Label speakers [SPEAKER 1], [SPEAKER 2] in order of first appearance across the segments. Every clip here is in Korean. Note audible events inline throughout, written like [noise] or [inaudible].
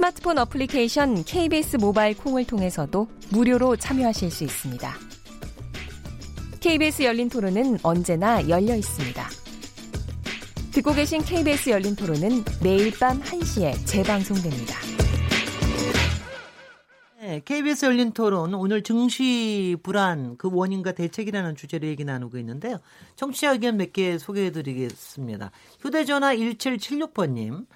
[SPEAKER 1] 스마트폰 어플리케이션 KBS 모바일 콩을 통해서도 무료로 참여하실 수 있습니다. KBS 열린 토론은 언제나 열려 있습니다. 듣고 계신 KBS 열린 토론은 매일 밤 1시에 재방송됩니다.
[SPEAKER 2] 네, KBS 열린 토론 오늘 증시 불안 그 원인과 대책이라는 주제로 얘기 나누고 있는데요. 청취자 의견 몇 개 소개해 드리겠습니다. 휴대전화 1776번님.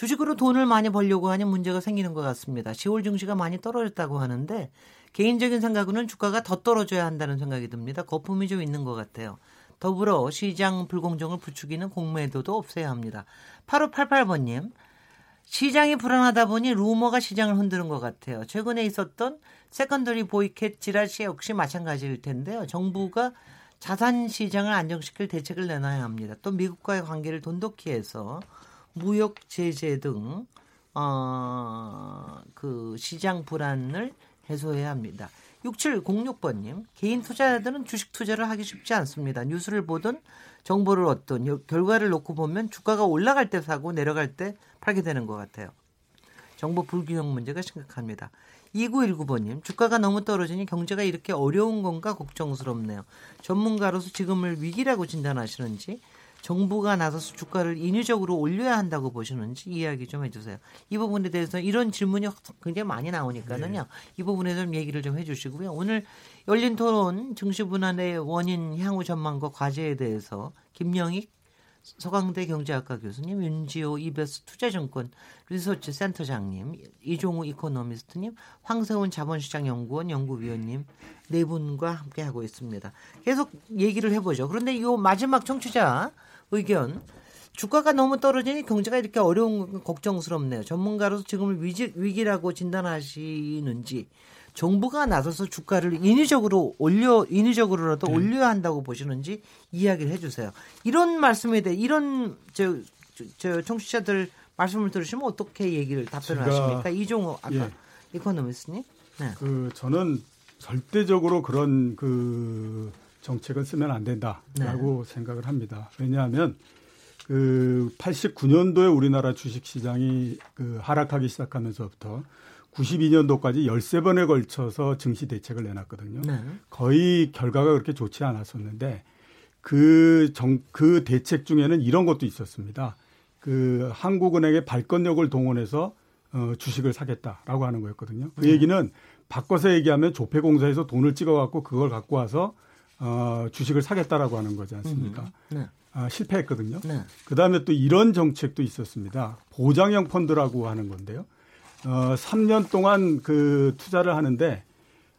[SPEAKER 2] 주식으로 돈을 많이 벌려고 하니 문제가 생기는 것 같습니다. 10월 증시가 많이 떨어졌다고 하는데 개인적인 생각으로는 주가가 더 떨어져야 한다는 생각이 듭니다. 거품이 좀 있는 것 같아요. 더불어 시장 불공정을 부추기는 공매도도 없애야 합니다. 8588번님, 시장이 불안하다 보니 루머가 시장을 흔드는 것 같아요. 최근에 있었던 secondary boycott 지라시 역시 마찬가지일 텐데요. 정부가 자산 시장을 안정시킬 대책을 내놔야 합니다. 또 미국과의 관계를 돈독히 해서 무역 제재 등 어, 그 시장 불안을 해소해야 합니다. 6706번님, 개인 투자자들은 주식 투자를 하기 쉽지 않습니다. 뉴스를 보든 정보를 얻든 결과를 놓고 보면 주가가 올라갈 때 사고 내려갈 때 팔게 되는 것 같아요. 정보 불균형 문제가 심각합니다. 2919번님, 주가가 너무 떨어지니 경제가 이렇게 어려운 건가 걱정스럽네요. 전문가로서 지금을 위기라고 진단하시는지 정부가 나서서 주가를 인위적으로 올려야 한다고 보시는지 이야기 좀 해주세요. 이 부분에 대해서 이런 질문이 굉장히 많이 나오니까는요. 네. 이 부분에 좀 얘기를 좀 해주시고요. 오늘 열린 토론 증시 분할의 원인 향후 전망과 과제에 대해서 김영익 서강대 경제학과 교수님, 윤지호 이베스 투자증권 리서치 센터장님, 이종우 이코노미스트님, 황세훈 자본시장 연구원 연구위원님 네 분과 함께 하고 있습니다. 계속 얘기를 해보죠. 그런데 이 마지막 청취자 의견 주가가 너무 떨어지니 경제가 이렇게 어려운 건 걱정스럽네요. 전문가로서 지금을 위기, 위기라고 진단하시는지 정부가 나서서 주가를 인위적으로 올려 인위적으로라도 네. 올려야 한다고 보시는지 이야기를 해주세요. 이런 말씀에 대해 이런 저, 저, 저 청취자들 말씀을 들으시면 어떻게 얘기를 답변을 하십니까? 이종호 아까 예. 이코노미스님.
[SPEAKER 3] 네. 그 저는 절대적으로 그런 그 정책을 쓰면 안 된다라고 네. 생각을 합니다. 왜냐하면 그 89년도에 우리나라 주식 시장이 그 하락하기 시작하면서부터 92년도까지 13번에 걸쳐서 증시 대책을 내놨거든요. 네. 거의 결과가 그렇게 좋지 않았었는데 그 정, 그 대책 중에는 이런 것도 있었습니다. 그 한국은행의 발권력을 동원해서 어, 주식을 사겠다라고 하는 거였거든요. 그 네. 얘기는 바꿔서 얘기하면 조폐공사에서 돈을 찍어갖고 그걸 갖고 와서 어, 주식을 사겠다라고 하는 거지 않습니까? 음, 네. 아, 실패했거든요. 네. 그 다음에 또 이런 정책도 있었습니다. 보장형 펀드라고 하는 건데요. 어, 3년 동안 그 투자를 하는데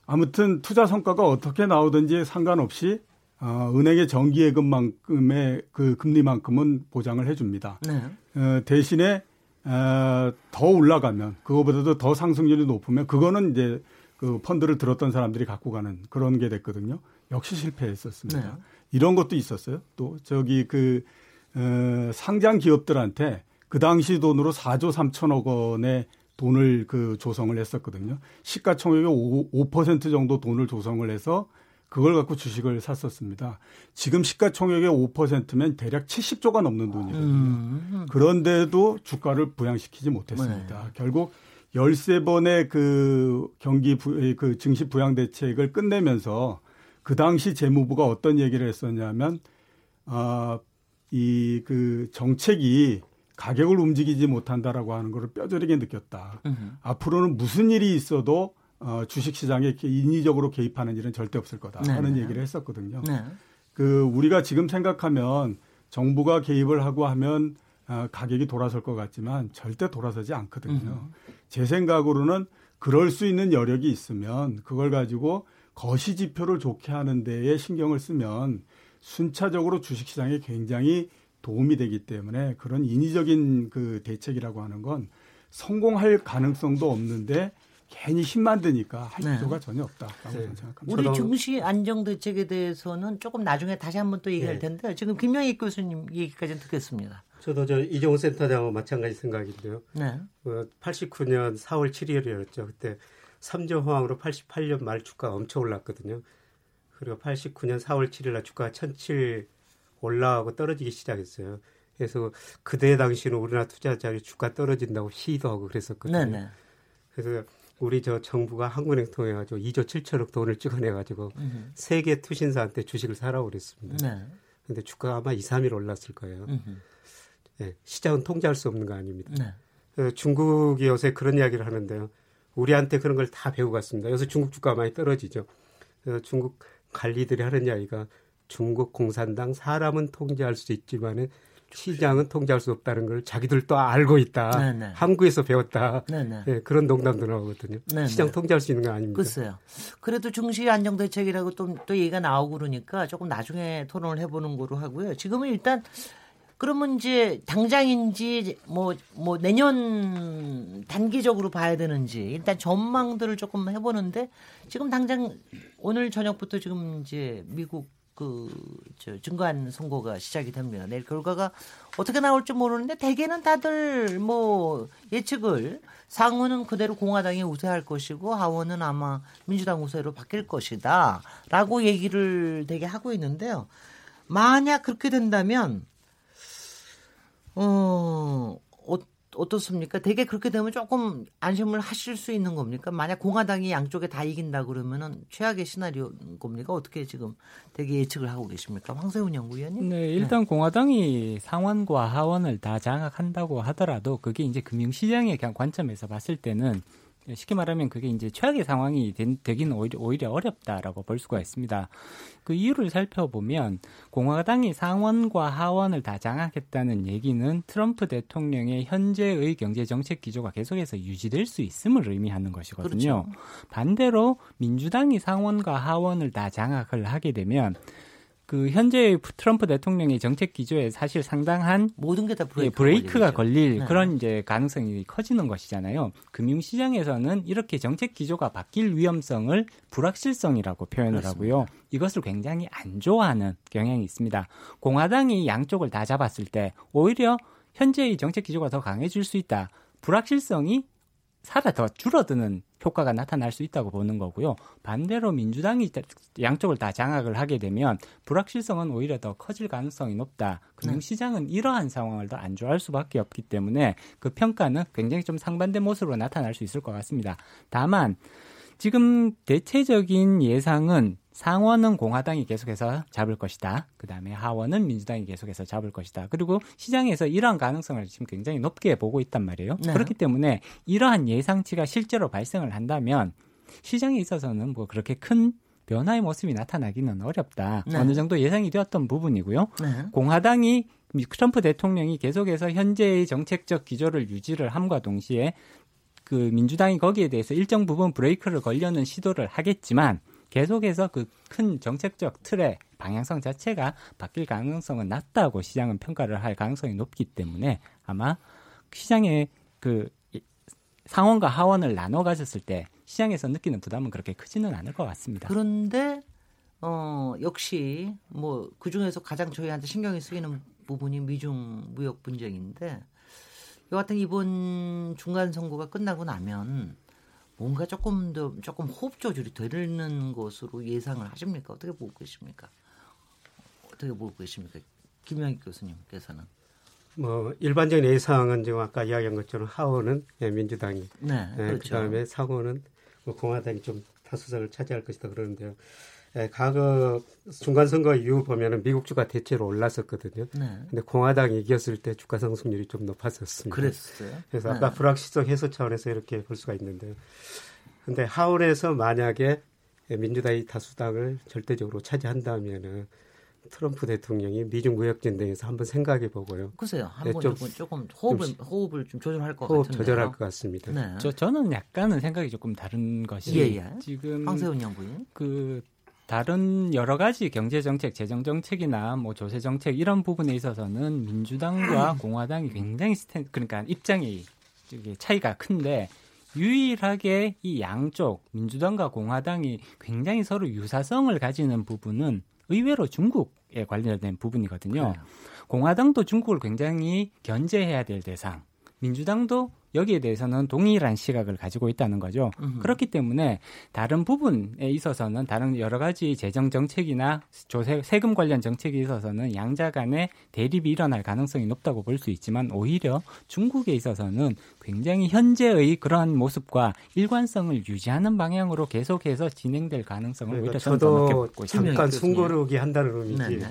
[SPEAKER 3] 아무튼 투자 성과가 어떻게 나오든지 상관없이 어, 은행의 정기예금만큼의 그 금리만큼은 보장을 해줍니다. 네. 어, 대신에 어, 더 올라가면 그거보다도 더 상승률이 높으면 그거는 이제 그 펀드를 들었던 사람들이 갖고 가는 그런 게 됐거든요. 역시 실패했었습니다. 네. 이런 것도 있었어요. 또 저기 그 어, 상장 기업들한테 그 당시 돈으로 4조 3천억 원의 돈을 그 조성을 했었거든요. 시가총액의 5, 5% 정도 돈을 조성을 해서 그걸 갖고 주식을 샀었습니다. 지금 시가총액의 5%면 대략 70조가 넘는 돈이거든요. 음. 그런데도 주가를 부양시키지 못했습니다. 네. 결국 13번의 그 경기 부, 그 증시 부양 대책을 끝내면서 그 당시 재무부가 어떤 얘기를 했었냐면 아, 이 그 정책이 가격을 움직이지 못한다라고 하는 것을 뼈저리게 느꼈다. 으흠. 앞으로는 무슨 일이 있어도 어, 주식 시장에 인위적으로 개입하는 일은 절대 없을 거다 네 하는 얘기를 했었거든요. 네. 그 우리가 지금 생각하면 정부가 개입을 하고 하면 어, 가격이 돌아설 것 같지만 절대 돌아서지 않거든요. 음. 제 생각으로는 그럴 수 있는 여력이 있으면 그걸 가지고 거시 지표를 좋게 하는 데에 신경을 쓰면 순차적으로 주식시장에 굉장히 도움이 되기 때문에 그런 인위적인 그 대책이라고 하는 건 성공할 가능성도 없는데 괜히 힘만 드니까 할 네. 필요가 전혀 없다라고 네. 생각합니다.
[SPEAKER 2] 우리 중시 안정 대책에 대해서는 조금 나중에 다시 한번 또 얘기할 네. 텐데 지금 김명희 교수님 얘기까지 듣겠습니다.
[SPEAKER 4] 저도 저 이종호 센터장하고 마찬가지 생각인데요. 네. 어, 89년 4월 7일이었죠. 그때 3조 호황으로 88년 말 주가가 엄청 올랐거든요. 그리고 89년 4월 7일 날 주가가 1007 올라가고 떨어지기 시작했어요. 그래서 그때 당시는 우리나라 투자자들이 주가 떨어진다고 시위도 하고 그랬었거든요. 네네. 그래서 우리 저 정부가 한국은행 통해 가지고 2조 7천억 돈을 찍어내 가지고 세계 투신사한테 주식을 사라고 그랬습니다. 네. 근데 주가가 아마 2, 3일 올랐을 거예요. 네, 시장은 통제할 수 없는 거 아닙니다. 네. 중국이 요새 그런 이야기를 하는데요. 우리한테 그런 걸 다 배우고 갔습니다. 여기서 중국 주가가 많이 떨어지죠. 그래서 중국 관리들이 하는 이야기가 중국 공산당 사람은 통제할 수 있지만은 시장은 통제할 수 없다는 걸 자기들도 알고 있다. 네네. 네. 한국에서 배웠다. 네, 그런 농담도 나오거든요. 네네. 시장 통제할 수 있는 거 아닙니까?
[SPEAKER 2] 글쎄요. 그래도 중시 안정 대책이라고 또, 또 얘기가 나오고 그러니까 조금 나중에 토론을 해보는 거로 하고요. 지금은 일단 그러면 이제 당장인지 뭐뭐 뭐 내년 단기적으로 봐야 되는지 일단 전망들을 조금 해보는데 지금 당장 오늘 저녁부터 지금 이제 미국 그저 증거안 선고가 시작이 됩니다. 내일 결과가 어떻게 나올지 모르는데 대개는 다들 뭐 예측을 상원은 그대로 공화당이 우세할 것이고 하원은 아마 민주당 우세로 바뀔 것이다라고 얘기를 되게 하고 있는데요. 만약 그렇게 된다면 어 어떻습니까? 되게 그렇게 되면 조금 안심을 하실 수 있는 겁니까? 만약 공화당이 양쪽에 다 이긴다 그러면은 최악의 시나리오인 겁니까? 어떻게 지금 되게 예측을 하고 계십니까? 황세훈 연구위원님?
[SPEAKER 5] 네, 일단 네. 공화당이 상원과 하원을 다 장악한다고 하더라도 그게 이제 금융시장의 관점에서 봤을 때는 쉽게 말하면 그게 이제 최악의 상황이 되, 기는 오히려, 오히려 어렵다라고 볼 수가 있습니다. 그 이유를 살펴보면 공화당이 상원과 하원을 다 장악했다는 얘기는 트럼프 대통령의 현재의 경제 정책 기조가 계속해서 유지될 수 있음을 의미하는 것이거든요. 그렇죠. 반대로 민주당이 상원과 하원을 다 장악을 하게 되면 그 현재 트럼프 대통령의 정책 기조에 사실 상당한
[SPEAKER 2] 모든 게다 브레이크가,
[SPEAKER 5] 예, 브레이크 가 걸릴 네. 그런 이제 가능성이 커지는 것이잖아요. 금융 시장에서는 이렇게 정책 기조가 바뀔 위험성을 불확실성이라고 표현을 그렇습니다. 하고요. 이것을 굉장히 안 좋아하는 경향이 있습니다. 공화당이 양쪽을 다 잡았을 때 오히려 현재의 정책 기조가 더 강해질 수 있다. 불확실성이 살아 더 줄어드는 효과가 나타날 수 있다고 보는 거고요. 반대로 민주당이 양쪽을 다 장악을 하게 되면 불확실성은 오히려 더 커질 가능성이 높다. 금융시장은 네. 이러한 상황을 더 안 좋아할 수밖에 없기 때문에 그 평가는 굉장히 좀 상반된 모습으로 나타날 수 있을 것 같습니다. 다만 지금 대체적인 예상은 상원은 공화당이 계속해서 잡을 것이다. 그 다음에 하원은 민주당이 계속해서 잡을 것이다. 그리고 시장에서 이러한 가능성을 지금 굉장히 높게 보고 있단 말이에요. 네. 그렇기 때문에 이러한 예상치가 실제로 발생을 한다면 시장에 있어서는 뭐 그렇게 큰 변화의 모습이 나타나기는 어렵다. 네. 어느 정도 예상이 되었던 부분이고요. 네. 공화당이 트럼프 대통령이 계속해서 현재의 정책적 기조를 유지를 함과 동시에 그 민주당이 거기에 대해서 일정 부분 브레이크를 걸려는 시도를 하겠지만 계속해서 그 큰 정책적 틀의 방향성 자체가 바뀔 가능성은 낮다고 시장은 평가를 할 가능성이 높기 때문에 아마 시장의 그 상원과 하원을 나눠 가졌을 때 시장에서 느끼는 부담은 그렇게 크지는 않을 것 같습니다.
[SPEAKER 2] 그런데 어 역시 뭐 그 중에서 가장 저희한테 신경이 쓰이는 부분이 미중 무역 분쟁인데 여하튼 이번 중간 선거가 끝나고 나면 뭔가 조금 더 조금 호흡 조절이 되는 것으로 예상을 하십니까? 어떻게 보고 계십니까? 어떻게 보고 계십니까? 김영희 교수님께서는
[SPEAKER 4] 뭐 일반적인 예상은 지금 아까 이야기한 것처럼 하원은 예, 민주당이 네, 예, 그렇죠. 그다음에 상원은 뭐 공화당이 좀 다수석을 차지할 것이다 그러는데요. 예, 과거 중간 선거 이후 보면은 미국 주가 대체로 올랐었거든요. 네. 근데 공화당이 이겼을 때 주가 상승률이 좀 높았었습니다.
[SPEAKER 2] 그랬어요.
[SPEAKER 4] 그래서 네. 아까 불확실성 해소 차원에서 이렇게 볼 수가 있는데요. 근데 하원에서 만약에 민주당이 다수당을 절대적으로 차지한다면은 트럼프 대통령이 미중 무역 전쟁에서 한번 생각해 보고요.
[SPEAKER 2] 글쎄요. 한번 네, 좀, 조금 호흡을 좀, 호흡을 좀 조절할 것
[SPEAKER 4] 호흡 같은데요. 조절할 것 같습니다.
[SPEAKER 5] 네. 저 저는 약간은 생각이 조금 다른 것이
[SPEAKER 2] 예, 예. 지금 황세훈 연구인
[SPEAKER 5] 그 다른 여러 가지 경제 정책, 재정 정책이나 뭐 조세 정책 이런 부분에 있어서는 민주당과 공화당이 굉장히 스탠 그러니까 입장이 차이가 큰데 유일하게 이 양쪽 민주당과 공화당이 굉장히 서로 유사성을 가지는 부분은 의외로 중국에 관련된 부분이거든요. 그래요. 공화당도 중국을 굉장히 견제해야 될 대상, 민주당도 여기에 대해서는 동일한 시각을 가지고 있다는 거죠. 음흠. 그렇기 때문에 다른 부분에 있어서는 다른 여러 가지 재정 정책이나 조세, 세금 관련 정책에 있어서는 양자 간의 대립이 일어날 가능성이 높다고 볼 수 있지만 오히려 중국에 있어서는 굉장히 현재의 그러한 모습과 일관성을 유지하는 방향으로 계속해서 진행될 가능성을
[SPEAKER 4] 그러니까 오히려 저도 잠깐 숨고르기 한다는 의미지. 네네.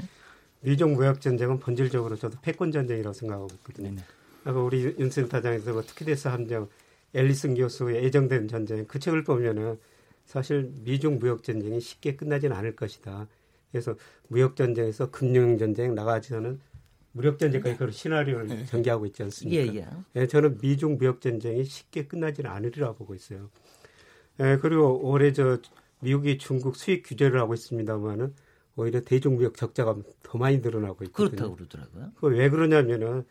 [SPEAKER 4] 미중 무역 전쟁은 본질적으로 저도 패권 전쟁이라고 생각하고 있거든요. 네네. 우리 윤 센터장에서 뭐 특히대스 함정 앨리슨 교수의 애정된 전쟁 그 책을 보면은 사실 미중 무역 전쟁이 쉽게 끝나지는 않을 것이다. 그래서 무역 전쟁에서 금융 전쟁 나가지는 무역 전쟁까지 그런 시나리오를 네. 전개하고 있지 않습니까? 예, 예. 예, 저는 미중 무역 전쟁이 쉽게 끝나지는 않으리라 보고 있어요. 예, 그리고 올해 저 미국이 중국 수입 규제를 하고 있습니다만은 오히려 대중 무역 적자가 더 많이 늘어나고 있거든요.
[SPEAKER 2] 그렇다고 그러더라고요.
[SPEAKER 4] 그 왜 그러냐면은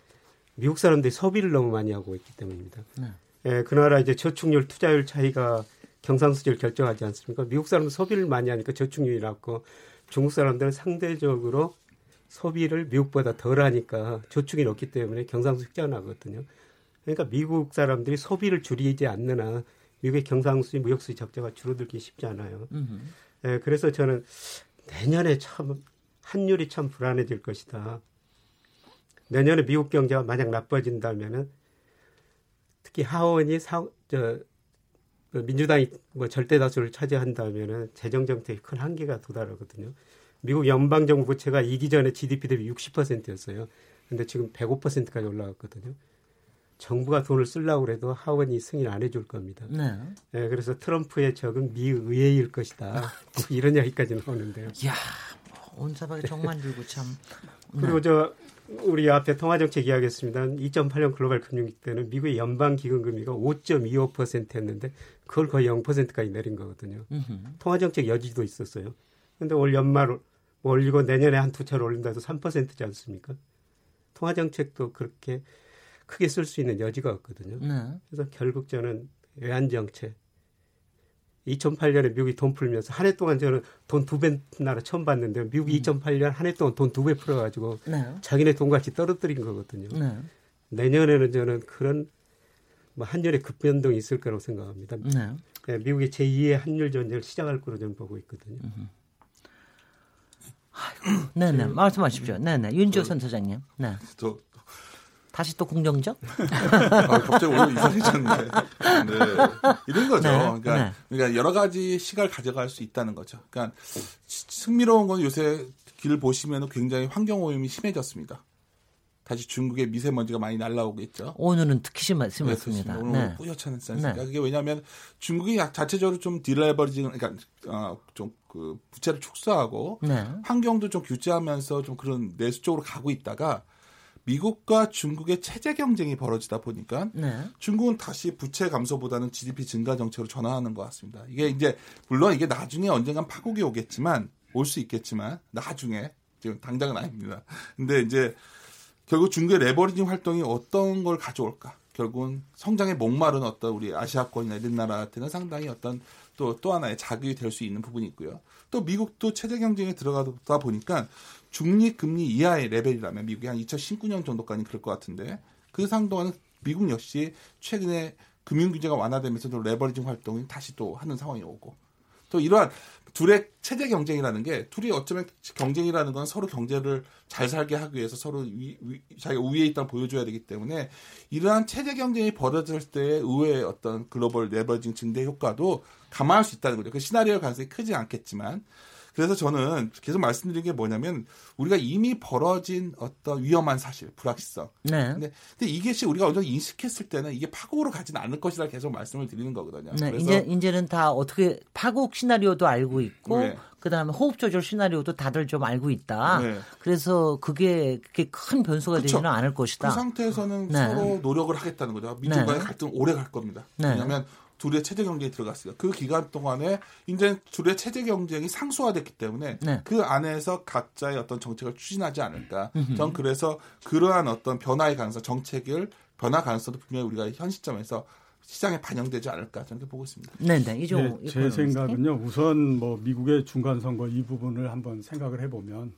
[SPEAKER 4] 미국 사람들이 소비를 너무 많이 하고 있기 때문입니다. 네. 예, 그 나라 이제 저축률 투자율 차이가 경상수지를 결정하지 않습니까? 미국 사람은 소비를 많이 하니까 저축률이 낮고 중국 사람들은 상대적으로 소비를 미국보다 덜 하니까 저축이 높기 때문에 경상수지가 나거든요. 그러니까 미국 사람들이 소비를 줄이지 않는 한 미국의 경상수지 무역수지 적자가 줄어들기 쉽지 않아요. 예, 그래서 저는 내년에 참 환율이 참 불안해질 것이다. 내년에 미국 경제가 만약 나빠진다면은 특히 하원이 사, 저, 그 민주당이 뭐 절대 다수를 차지한다면은 재정 정책이 큰 한계가 도달하거든요. 미국 연방 정부 부채가 이기 전에 GDP 대비 60%였어요. 근데 지금 105%까지 올라갔거든요. 정부가 돈을 쓰려고 그래도 하원이 승인 안 해줄 겁니다. 네. 네 그래서 트럼프의 적은 미 의회일 것이다. 뭐 이런 이야기까지 나오는데요.
[SPEAKER 2] 이야, 온 사방에 정만 들고 참.
[SPEAKER 4] 그리고 네. 저 우리 앞에 통화정책 이야기했습니다. 2008년 글로벌 금융위기 때는 미국의 연방 기금 금리가 5.25%였는데 그걸 거의 0%까지 내린 거거든요. 통화정책 여지도 있었어요. 근데 올 연말 올리고 내년에 한 두 차례 올린다 해도 3%지 않습니까? 통화정책도 그렇게 크게 쓸 수 있는 여지가 없거든요. 네. 그래서 결국 저는 외환정책 2008년에 미국이 돈 풀면서 한 해 동안 저는 돈 두 배 나라 처음 봤는데 미국이 음. 2008년 한 해 동안 돈 두 배 풀어가지고 네. 자기네 돈 같이 떨어뜨린 거거든요. 네. 내년에는 저는 그런 뭐 한율의 급변동이 있을 거라고 생각합니다. 네. 네, 미국의 제2의 한율 전쟁을 시작할 거로 저는 보고 있거든요.
[SPEAKER 2] 네네 말씀하십시오. 네네 윤지호 선 사장님. 네. 저 다시 또 긍정적? [laughs]
[SPEAKER 6] 아, 갑자기 오늘 이상해졌네. 네. 이런 거죠. 네, 그러니까, 네. 그러니까 여러 가지 시각을 가져갈 수 있다는 거죠. 그러니까 흥미로운 건 요새 길 보시면 굉장히 환경 오염이 심해졌습니다. 다시 중국의 미세먼지가 많이 날라오겠죠.
[SPEAKER 2] 오늘은 특히 심했습니다.
[SPEAKER 6] 네, 오늘 네. 뿌옇지 않습니까? 네. 그게 왜냐하면 중국이 자체적으로 좀 딜레버리징, 그러니까 어, 좀그 부채를 축소하고 네. 환경도 좀 규제하면서 좀 그런 내수 쪽으로 가고 있다가 미국과 중국의 체제 경쟁이 벌어지다 보니까 네. 중국은 다시 부채 감소보다는 GDP 증가 정책으로 전환하는 것 같습니다. 이게 이제 물론 이게 나중에 언젠간 파국이 오겠지만 올 수 있겠지만 나중에 지금 당장은 아닙니다. 근데 이제 결국 중국의 레버리징 활동이 어떤 걸 가져올까? 결국은 성장에 목마른 어떤 우리 아시아권이나 이런 나라한테는 상당히 어떤 또, 또 하나의 자극이 될 수 있는 부분이 있고요. 또 미국도 체제 경쟁에 들어가다 보니까 중립 금리 이하의 레벨이라면 미국이 한 2019년 정도까지 그럴 것 같은데 그 상동안은 미국 역시 최근에 금융 규제가 완화되면서 도 레버리징 활동이 다시 또 하는 상황이 오고 또 이러한 둘의 체제 경쟁이라는 게 둘이 어쩌면 경쟁이라는 건 서로 경제를 잘 살게 하기 위해서 서로 위, 위, 자기가 우위에 있다는 보여줘야 되기 때문에 이러한 체제 경쟁이 벌어졌을 때 의외의 어떤 글로벌 레버리징 증대 효과도 감안할 수 있다는 거죠. 그 시나리오 가능성이 크지 않겠지만 그래서 저는 계속 말씀드린 게 뭐냐면 우리가 이미 벌어진 어떤 위험한 사실, 불확실성. 네. 근데, 근데 이게 우리가 어느 정도 인식했을 때는 이게 파국으로 가지는 않을 것이라 계속 말씀을 드리는 거거든요.
[SPEAKER 2] 네. 이제 이제는 다 어떻게 파국 시나리오도 알고 있고 네. 그다음에 호흡 조절 시나리오도 다들 좀 알고 있다. 네. 그래서 그게 그게 큰 변수가 그쵸. 되지는 않을 것이다.
[SPEAKER 6] 그 상태에서는 네. 서로 노력을 하겠다는 거죠. 민주과의 네. 갈등 오래 갈 겁니다. 네. 왜냐하면 둘의 체제 경쟁이 들어갔어요. 그 기간 동안에 이제 둘의 체제 경쟁이 상수화됐기 때문에 네. 그 안에서 각자의 어떤 정책을 추진하지 않을까. 전 그래서 그러한 어떤 변화의 가능성, 정책을 변화 가능성도 분명히 우리가 현 시점에서 시장에 반영되지 않을까 저는 보고 있습니다.
[SPEAKER 2] 네, 네. 이종
[SPEAKER 3] 네, 제 생각은요. 우선 뭐 미국의 중간 선거 이 부분을 한번 생각을 해보면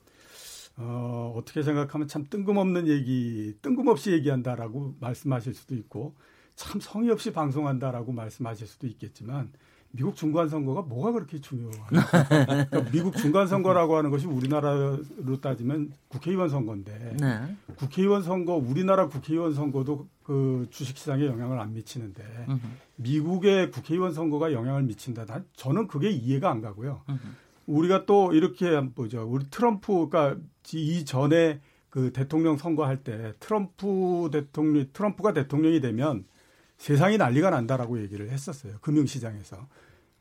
[SPEAKER 3] 어, 어떻게 생각하면 참 뜬금없는 얘기, 뜬금없이 얘기한다라고 말씀하실 수도 있고 참 성의 없이 방송한다라고 말씀하실 수도 있겠지만 미국 중간 선거가 뭐가 그렇게 중요한가? [laughs] 그러니까 미국 중간 선거라고 하는 것이 우리나라로 따지면 국회의원 선거인데 네. 국회의원 선거 우리나라 국회의원 선거도 그 주식 시장에 영향을 안 미치는데 미국의 국회의원 선거가 영향을 미친다. 저는 그게 이해가 안 가고요. 우리가 또 이렇게 보죠. 우리 트럼프가 이전에 그 대통령 선거할 때 트럼프 대통령 트럼프가 대통령이 되면 세상이 난리가 난다라고 얘기를 했었어요. 금융시장에서.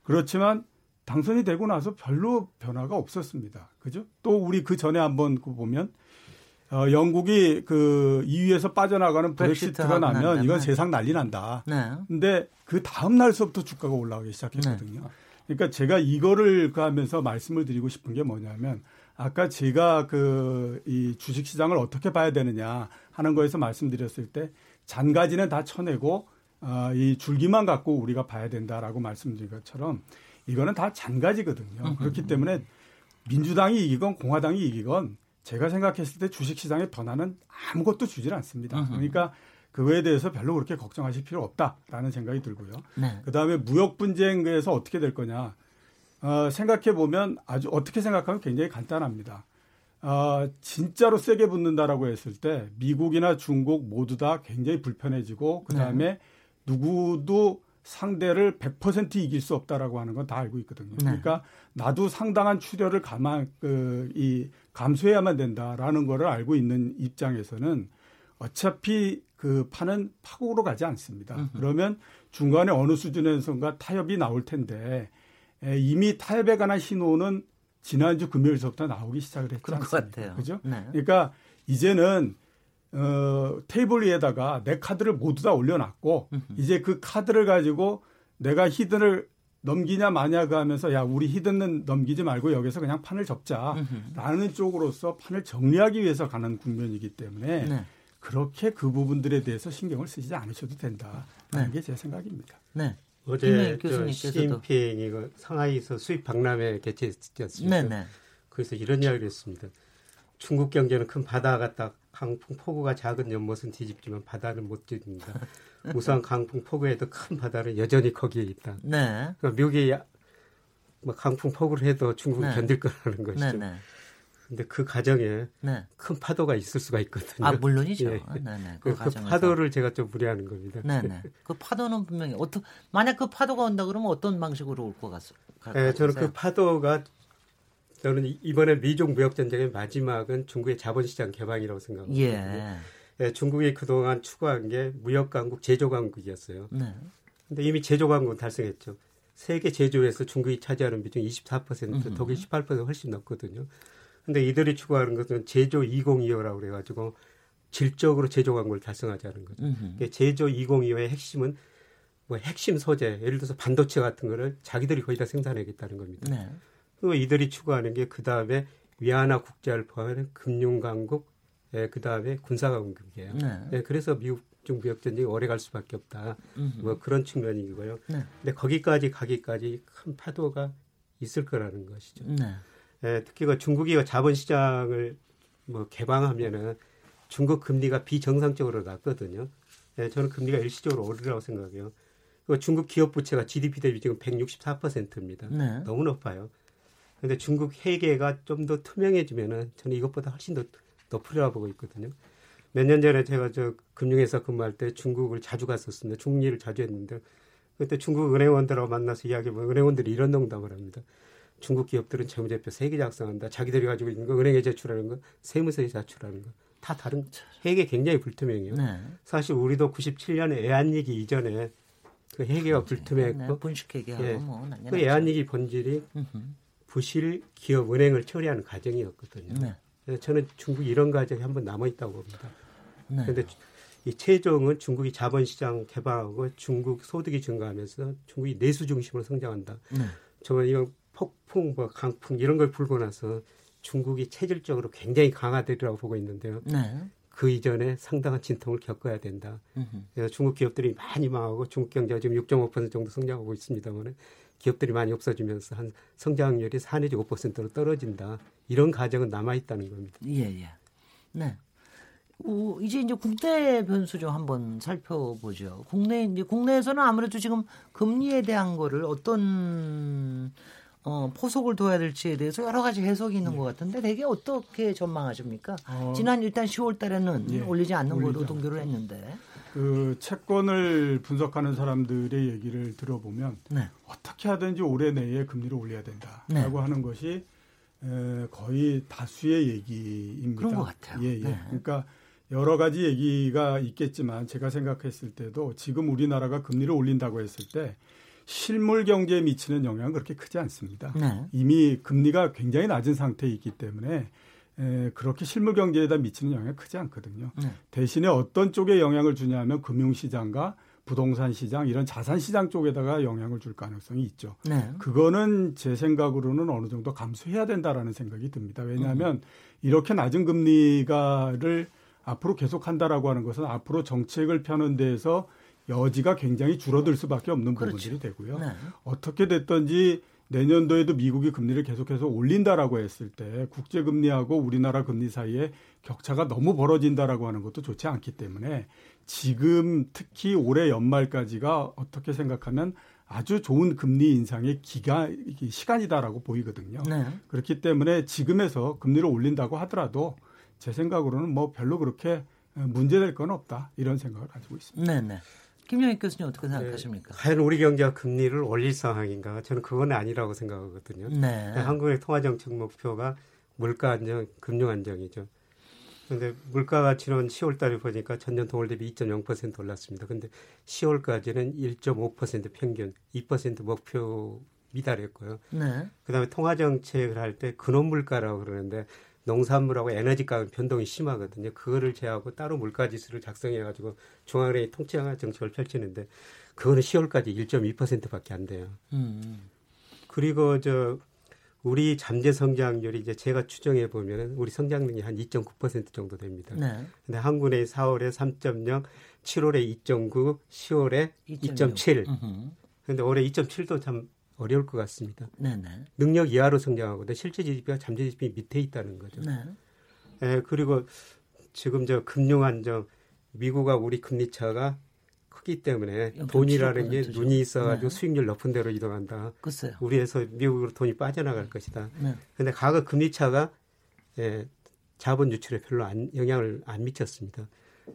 [SPEAKER 3] 그렇지만 당선이 되고 나서 별로 변화가 없었습니다. 그죠? 또 우리 그 전에 한번 그 보면 어, 영국이 그 EU에서 빠져나가는 브렉시트가 나면 이건 세상 난리 난다. 네. 근데 그 다음 날서부터 주가가 올라가기 시작했거든요. 네. 그러니까 제가 이거를 그 하면서 말씀을 드리고 싶은 게 뭐냐면 아까 제가 그 이 주식 시장을 어떻게 봐야 되느냐 하는 거에서 말씀드렸을 때 잔가지는 다 쳐내고 어, 이 줄기만 갖고 우리가 봐야 된다라고 말씀드린 것처럼 이거는 다 잔가지거든요. 그렇기 때문에 민주당이 이기건 공화당이 이기건 제가 생각했을 때 주식시장의 변화는 아무것도 주질 않습니다. 그러니까 그거에 대해서 별로 그렇게 걱정하실 필요 없다라는 생각이 들고요. 네. 그 다음에 무역 분쟁에서 어떻게 될 거냐 어, 생각해 보면 아주 어떻게 생각하면 굉장히 간단합니다. 어, 진짜로 세게 붙는다라고 했을 때 미국이나 중국 모두 다 굉장히 불편해지고 그 다음에 네. 누구도 상대를 100% 이길 수 없다라고 하는 건 다 알고 있거든요. 네. 그러니까 나도 상당한 출혈을 감안 그이 감수해야만 된다라는 거를 알고 있는 입장에서는 어차피 그 판은 파국으로 가지 않습니다. 으흠. 그러면 중간에 어느 수준에선가 타협이 나올 텐데 에, 이미 타협에 관한 신호는 지난주 금요일서부터 나오기 시작을 했지 않습니까? 그죠? 네. 그러니까 이제는 어, 테이블 위에다가 내 카드를 모두 다 올려놨고 으흠. 이제 그 카드를 가지고 내가 히든을 넘기냐 마냐가 하면서 야 우리 히든은 넘기지 말고 여기서 그냥 판을 접자라는 쪽으로서 판을 정리하기 위해서 가는 국면이기 때문에 네. 그렇게 그 부분들에 대해서 신경을 쓰지 않으셔도 된다라는 네. 게제 생각입니다. 네.
[SPEAKER 4] 어제 시진핑이 상하이에서 수입 박람회 개최했지 않습니까? 네, 네. 그래서 이런 이야기를 했습니다. 중국 경제는 큰 바다 같다. 강풍 폭우가 작은 연못은 뒤집지만 바다는 못 뒤집는다. [laughs] 우선 강풍 폭우에도 큰 바다는 여전히 거기에 있다. 네. 그러니까 미국이 뭐 강풍 폭우를 해도 중국이 네. 견딜 거라는 것이죠. 네, 네. 근데 그 가정에 네. 큰 파도가 있을 수가 있거든요.
[SPEAKER 2] 아 물론이죠. 예.
[SPEAKER 4] 네, 네. 그, 그, 파도를 제가 좀 무리하는 겁니다.
[SPEAKER 2] 네, 네. 그 파도는 분명히 어떤 만약 그 파도가 온다 그러면 어떤 방식으로 올 것 같습니까?
[SPEAKER 4] 네, 저는 그 파도가 저는 이번에 미중 무역 전쟁의 마지막은 중국의 자본시장 개방이라고 생각합니다. 예. 예, 중국이 그동안 추구한 게 무역 강국, 제조 강국이었어요. 네. 근데 이미 제조 강국은 달성했죠. 세계 제조에서 중국이 차지하는 비중 24%, 독일 18% 훨씬 넘거든요. 근데 이들이 추구하는 것은 제조 2025라고 그래 가지고 질적으로 제조 강국을 달성하자는 거죠. 그러니까 제조 2025의 핵심은 뭐 핵심 소재, 예를 들어서 반도체 같은 거를 자기들이 거의 다 생산하겠다는 겁니다. 네. 그 이들이 추구하는 게 그 다음에 위안화 국제화를 포함하는 금융강국, 예, 그 다음에 군사강국이에요. 네. 예, 그래서 미국 중 무역 전쟁이 오래 갈 수밖에 없다. 음흠. 뭐 그런 측면이고요. 네. 근데 거기까지 가기까지 큰 파도가 있을 거라는 것이죠. 네. 예, 특히 그 중국이 자본 시장을 뭐 개방하면은 중국 금리가 비정상적으로 낮거든요. 예, 저는 금리가 일시적으로 오르라고 생각해요. 그 중국 기업 부채가 GDP 대비 지금 164%입니다. 네. 너무 높아요. 근데 중국 회계가 좀 더 투명해지면은 저는 이것보다 훨씬 더 높으리라고 보고 있거든요. 몇 년 전에 제가 저 금융회사 근무할 때 중국을 자주 갔었습니다. 중리를 자주 했는데 그때 중국 은행원들하고 만나서 이야기하면 은행원들이 이런 농담을 합니다. 중국 기업들은 재무제표 세개 작성한다. 자기들이 가지고 있는 거 은행에 제출하는 거, 세무서에 제출하는 거. 다 다른 회계 굉장히 불투명해요. 네. 사실 우리도 97년에 애한리기 이전에 그 회계가 그렇죠. 불투명했고 네,
[SPEAKER 2] 분식회계하고 예,
[SPEAKER 4] 뭐그 애한리기 본질이 부실 기업 은행을 처리하는 과정이었거든요. 네. 그래서 저는 중국이 이런 과정이 한번 남아 있다고 봅니다. 네. 그런데 이 최종은 중국이 자본시장 개방하고 중국 소득이 증가하면서 중국이 내수 중심으로 성장한다. 네. 저는 이건 폭풍, 뭐 강풍 이런 걸 불고 나서 중국이 체질적으로 굉장히 강화되리라고 보고 있는데요. 네. 그 이전에 상당한 진통을 겪어야 된다. 그래서 중국 기업들이 많이 망하고 중국 경제가 지금 6.5% 정도 성장하고 있습니다만 기업들이 많이 없어지면서 한 성장률이 4 내지 5%로 떨어진다. 이런 가정은 남아 있다는 겁니다.
[SPEAKER 2] 예, 예. 네. 오, 이제 이제 국내 변수 좀 한번 살펴보죠. 국내 이제 국내에서는 아무래도 지금 금리에 대한 거를 어떤 어, 포석을 둬야 될지에 대해서 여러 가지 해석이 있는 네. 것 같은데 되게 어떻게 전망하십니까? 어, 지난 일단 10월 달에는 예, 올리지 않는 걸로 동결을 했는데.
[SPEAKER 3] 그 채권을 분석하는 사람들의 얘기를 들어보면 네. 어떻게 하든지 올해 내에 금리를 올려야 된다라고 네. 하는 것이 에, 거의 다수의 얘기입니다.
[SPEAKER 2] 그런 것 같아요.
[SPEAKER 3] 예, 예. 네. 그러니까 여러 가지 얘기가 있겠지만 제가 생각했을 때도 지금 우리나라가 금리를 올린다고 했을 때 실물 경제에 미치는 영향은 그렇게 크지 않습니다. 네. 이미 금리가 굉장히 낮은 상태에 있기 때문에 에, 그렇게 실물 경제에다 미치는 영향이 크지 않거든요. 네. 대신에 어떤 쪽에 영향을 주냐면 금융시장과 부동산 시장 이런 자산 시장 쪽에다가 영향을 줄 가능성이 있죠. 네. 그거는 제 생각으로는 어느 정도 감수해야 된다라는 생각이 듭니다. 왜냐하면 음. 이렇게 낮은 금리가를 앞으로 계속한다라고 하는 것은 앞으로 정책을 펴는 데에서 여지가 굉장히 줄어들 수밖에 없는 그렇죠. 부분들이 되고요. 네. 어떻게 됐든지 내년도에도 미국이 금리를 계속해서 올린다라고 했을 때 국제 금리하고 우리나라 금리 사이에 격차가 너무 벌어진다라고 하는 것도 좋지 않기 때문에 지금 특히 올해 연말까지가 어떻게 생각하면 아주 좋은 금리 인상의 기가 시간이다라고 보이거든요. 네. 그렇기 때문에 지금에서 금리를 올린다고 하더라도 제 생각으로는 뭐 별로 그렇게 문제될 건 없다 이런 생각을 가지고 있습니다.
[SPEAKER 2] 네, 네. 김영익 교수님 어떻게 생각하십니까?
[SPEAKER 4] 네, 과연 우리 경제가 금리를 올릴 상황인가? 저는 그건 아니라고 생각하거든요. 네. 한국의 통화정책 목표가 물가 안정, 금융 안정이죠. 근데 물가 가치는 10월 달에 보니까 전년 동월 대비 2.0% 올랐습니다. 근데 10월까지는 1.5% 평균, 2% 목표 미달했고요. 네. 그다음에 통화 정책을 할 때 근원 물가라고 그러는데 농산물하고 에너지 가격 변동이 심하거든요. 그거를 제하고 따로 물가 지수를 작성해 가지고 중앙은행이 통치형 정책을 펼치는데 그거는 10월까지 1.2%밖에 안 돼요. 음. 그리고 저 우리 잠재 성장률이 이제 제가 추정해 보면은 우리 성장률이 한 2.9% 정도 됩니다. 네. 근데 한국의 4월에 3.0, 7월에 2.9, 10월에 2.7. 근데 올해 2.7도 참 어려울 것 같습니다. 네네. 능력 이하로 성장하거든 실제 GDP가 잠재 GDP 밑에 있다는 거죠. 네. 예, 그리고 지금 저 금융 안정 미국하고 우리 금리 차가 크기 때문에 돈이라는 게 눈이 있어가지고 네. 수익률 높은 데로 이동한다.
[SPEAKER 2] 글쎄요.
[SPEAKER 4] 우리에서 미국으로 돈이 빠져나갈 것이다. 네. 근데 과거 금리 차가 예, 자본 유출에 별로 안, 영향을 안 미쳤습니다.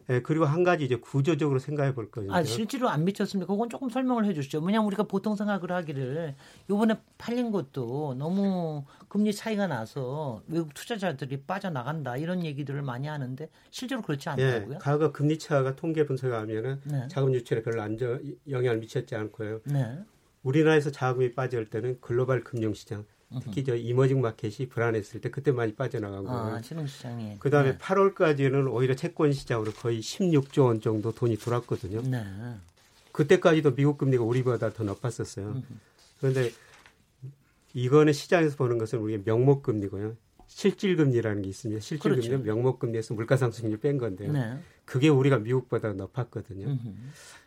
[SPEAKER 4] 예, 그리고 한 가지 이제 구조적으로 생각해 볼 거예요.
[SPEAKER 2] 아, 실제로 안 미쳤습니다. 그건 조금 설명을 해 주시죠. 왜냐하면 우리가 보통 생각을 하기를 요번에 팔린 것도 너무 금리 차이가 나서 외국 투자자들이 빠져나간다 이런 얘기들을 많이 하는데 실제로 그렇지 않다고요?
[SPEAKER 4] 예, 과거 금리 차가 통계 분석하면은 네. 자금 유출에 별로 안 영향을 미쳤지 않고요. 네. 우리나라에서 자금이 빠질 때는 글로벌 금융시장 특히 저 이머징 마켓이 불안했을 때 그때 많이 빠져나간 아, 거예요.
[SPEAKER 2] 아, 신흥시장이.
[SPEAKER 4] 그다음에 네. 8월까지는 오히려 채권 시장으로 거의 16조 원 정도 돈이 돌았거든요. 네. 그때까지도 미국 금리가 우리보다 더 높았었어요. 그런데 이거는 시장에서 보는 것은 우리가 명목 금리고요. 실질 금리라는 게 있습니다. 실질 그렇죠. 금리는 명목 금리에서 물가 상승률 뺀 건데요. 네. 그게 우리가 미국보다 높았거든요.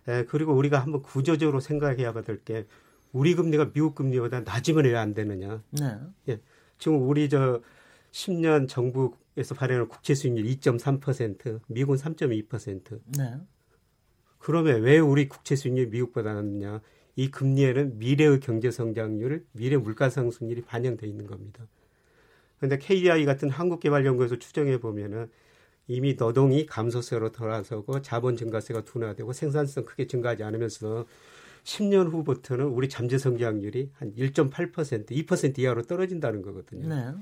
[SPEAKER 4] 에, 그리고 우리가 한번 구조적으로 생각해야 될게 우리 금리가 미국 금리보다 낮으면 왜 안 되느냐. 네. 예. 지금 우리 저 10년 정부에서 발행한 국채 수익률 2.3%, 미국은 3.2%. 네. 그러면 왜 우리 국채 수익률이 미국보다 낮느냐? 이 금리에는 미래의 경제 성장률, 미래 물가 상승률이 반영돼 있는 겁니다. 그런데 KDI 같은 한국개발연구에서 추정해 보면은 이미 노동이 감소세로 돌아서고 자본 증가세가 둔화되고 생산성 크게 증가하지 않으면서 10년 후부터는 우리 잠재 성장률이 한 1.8% 2% 이하로 떨어진다는 거거든요. 네.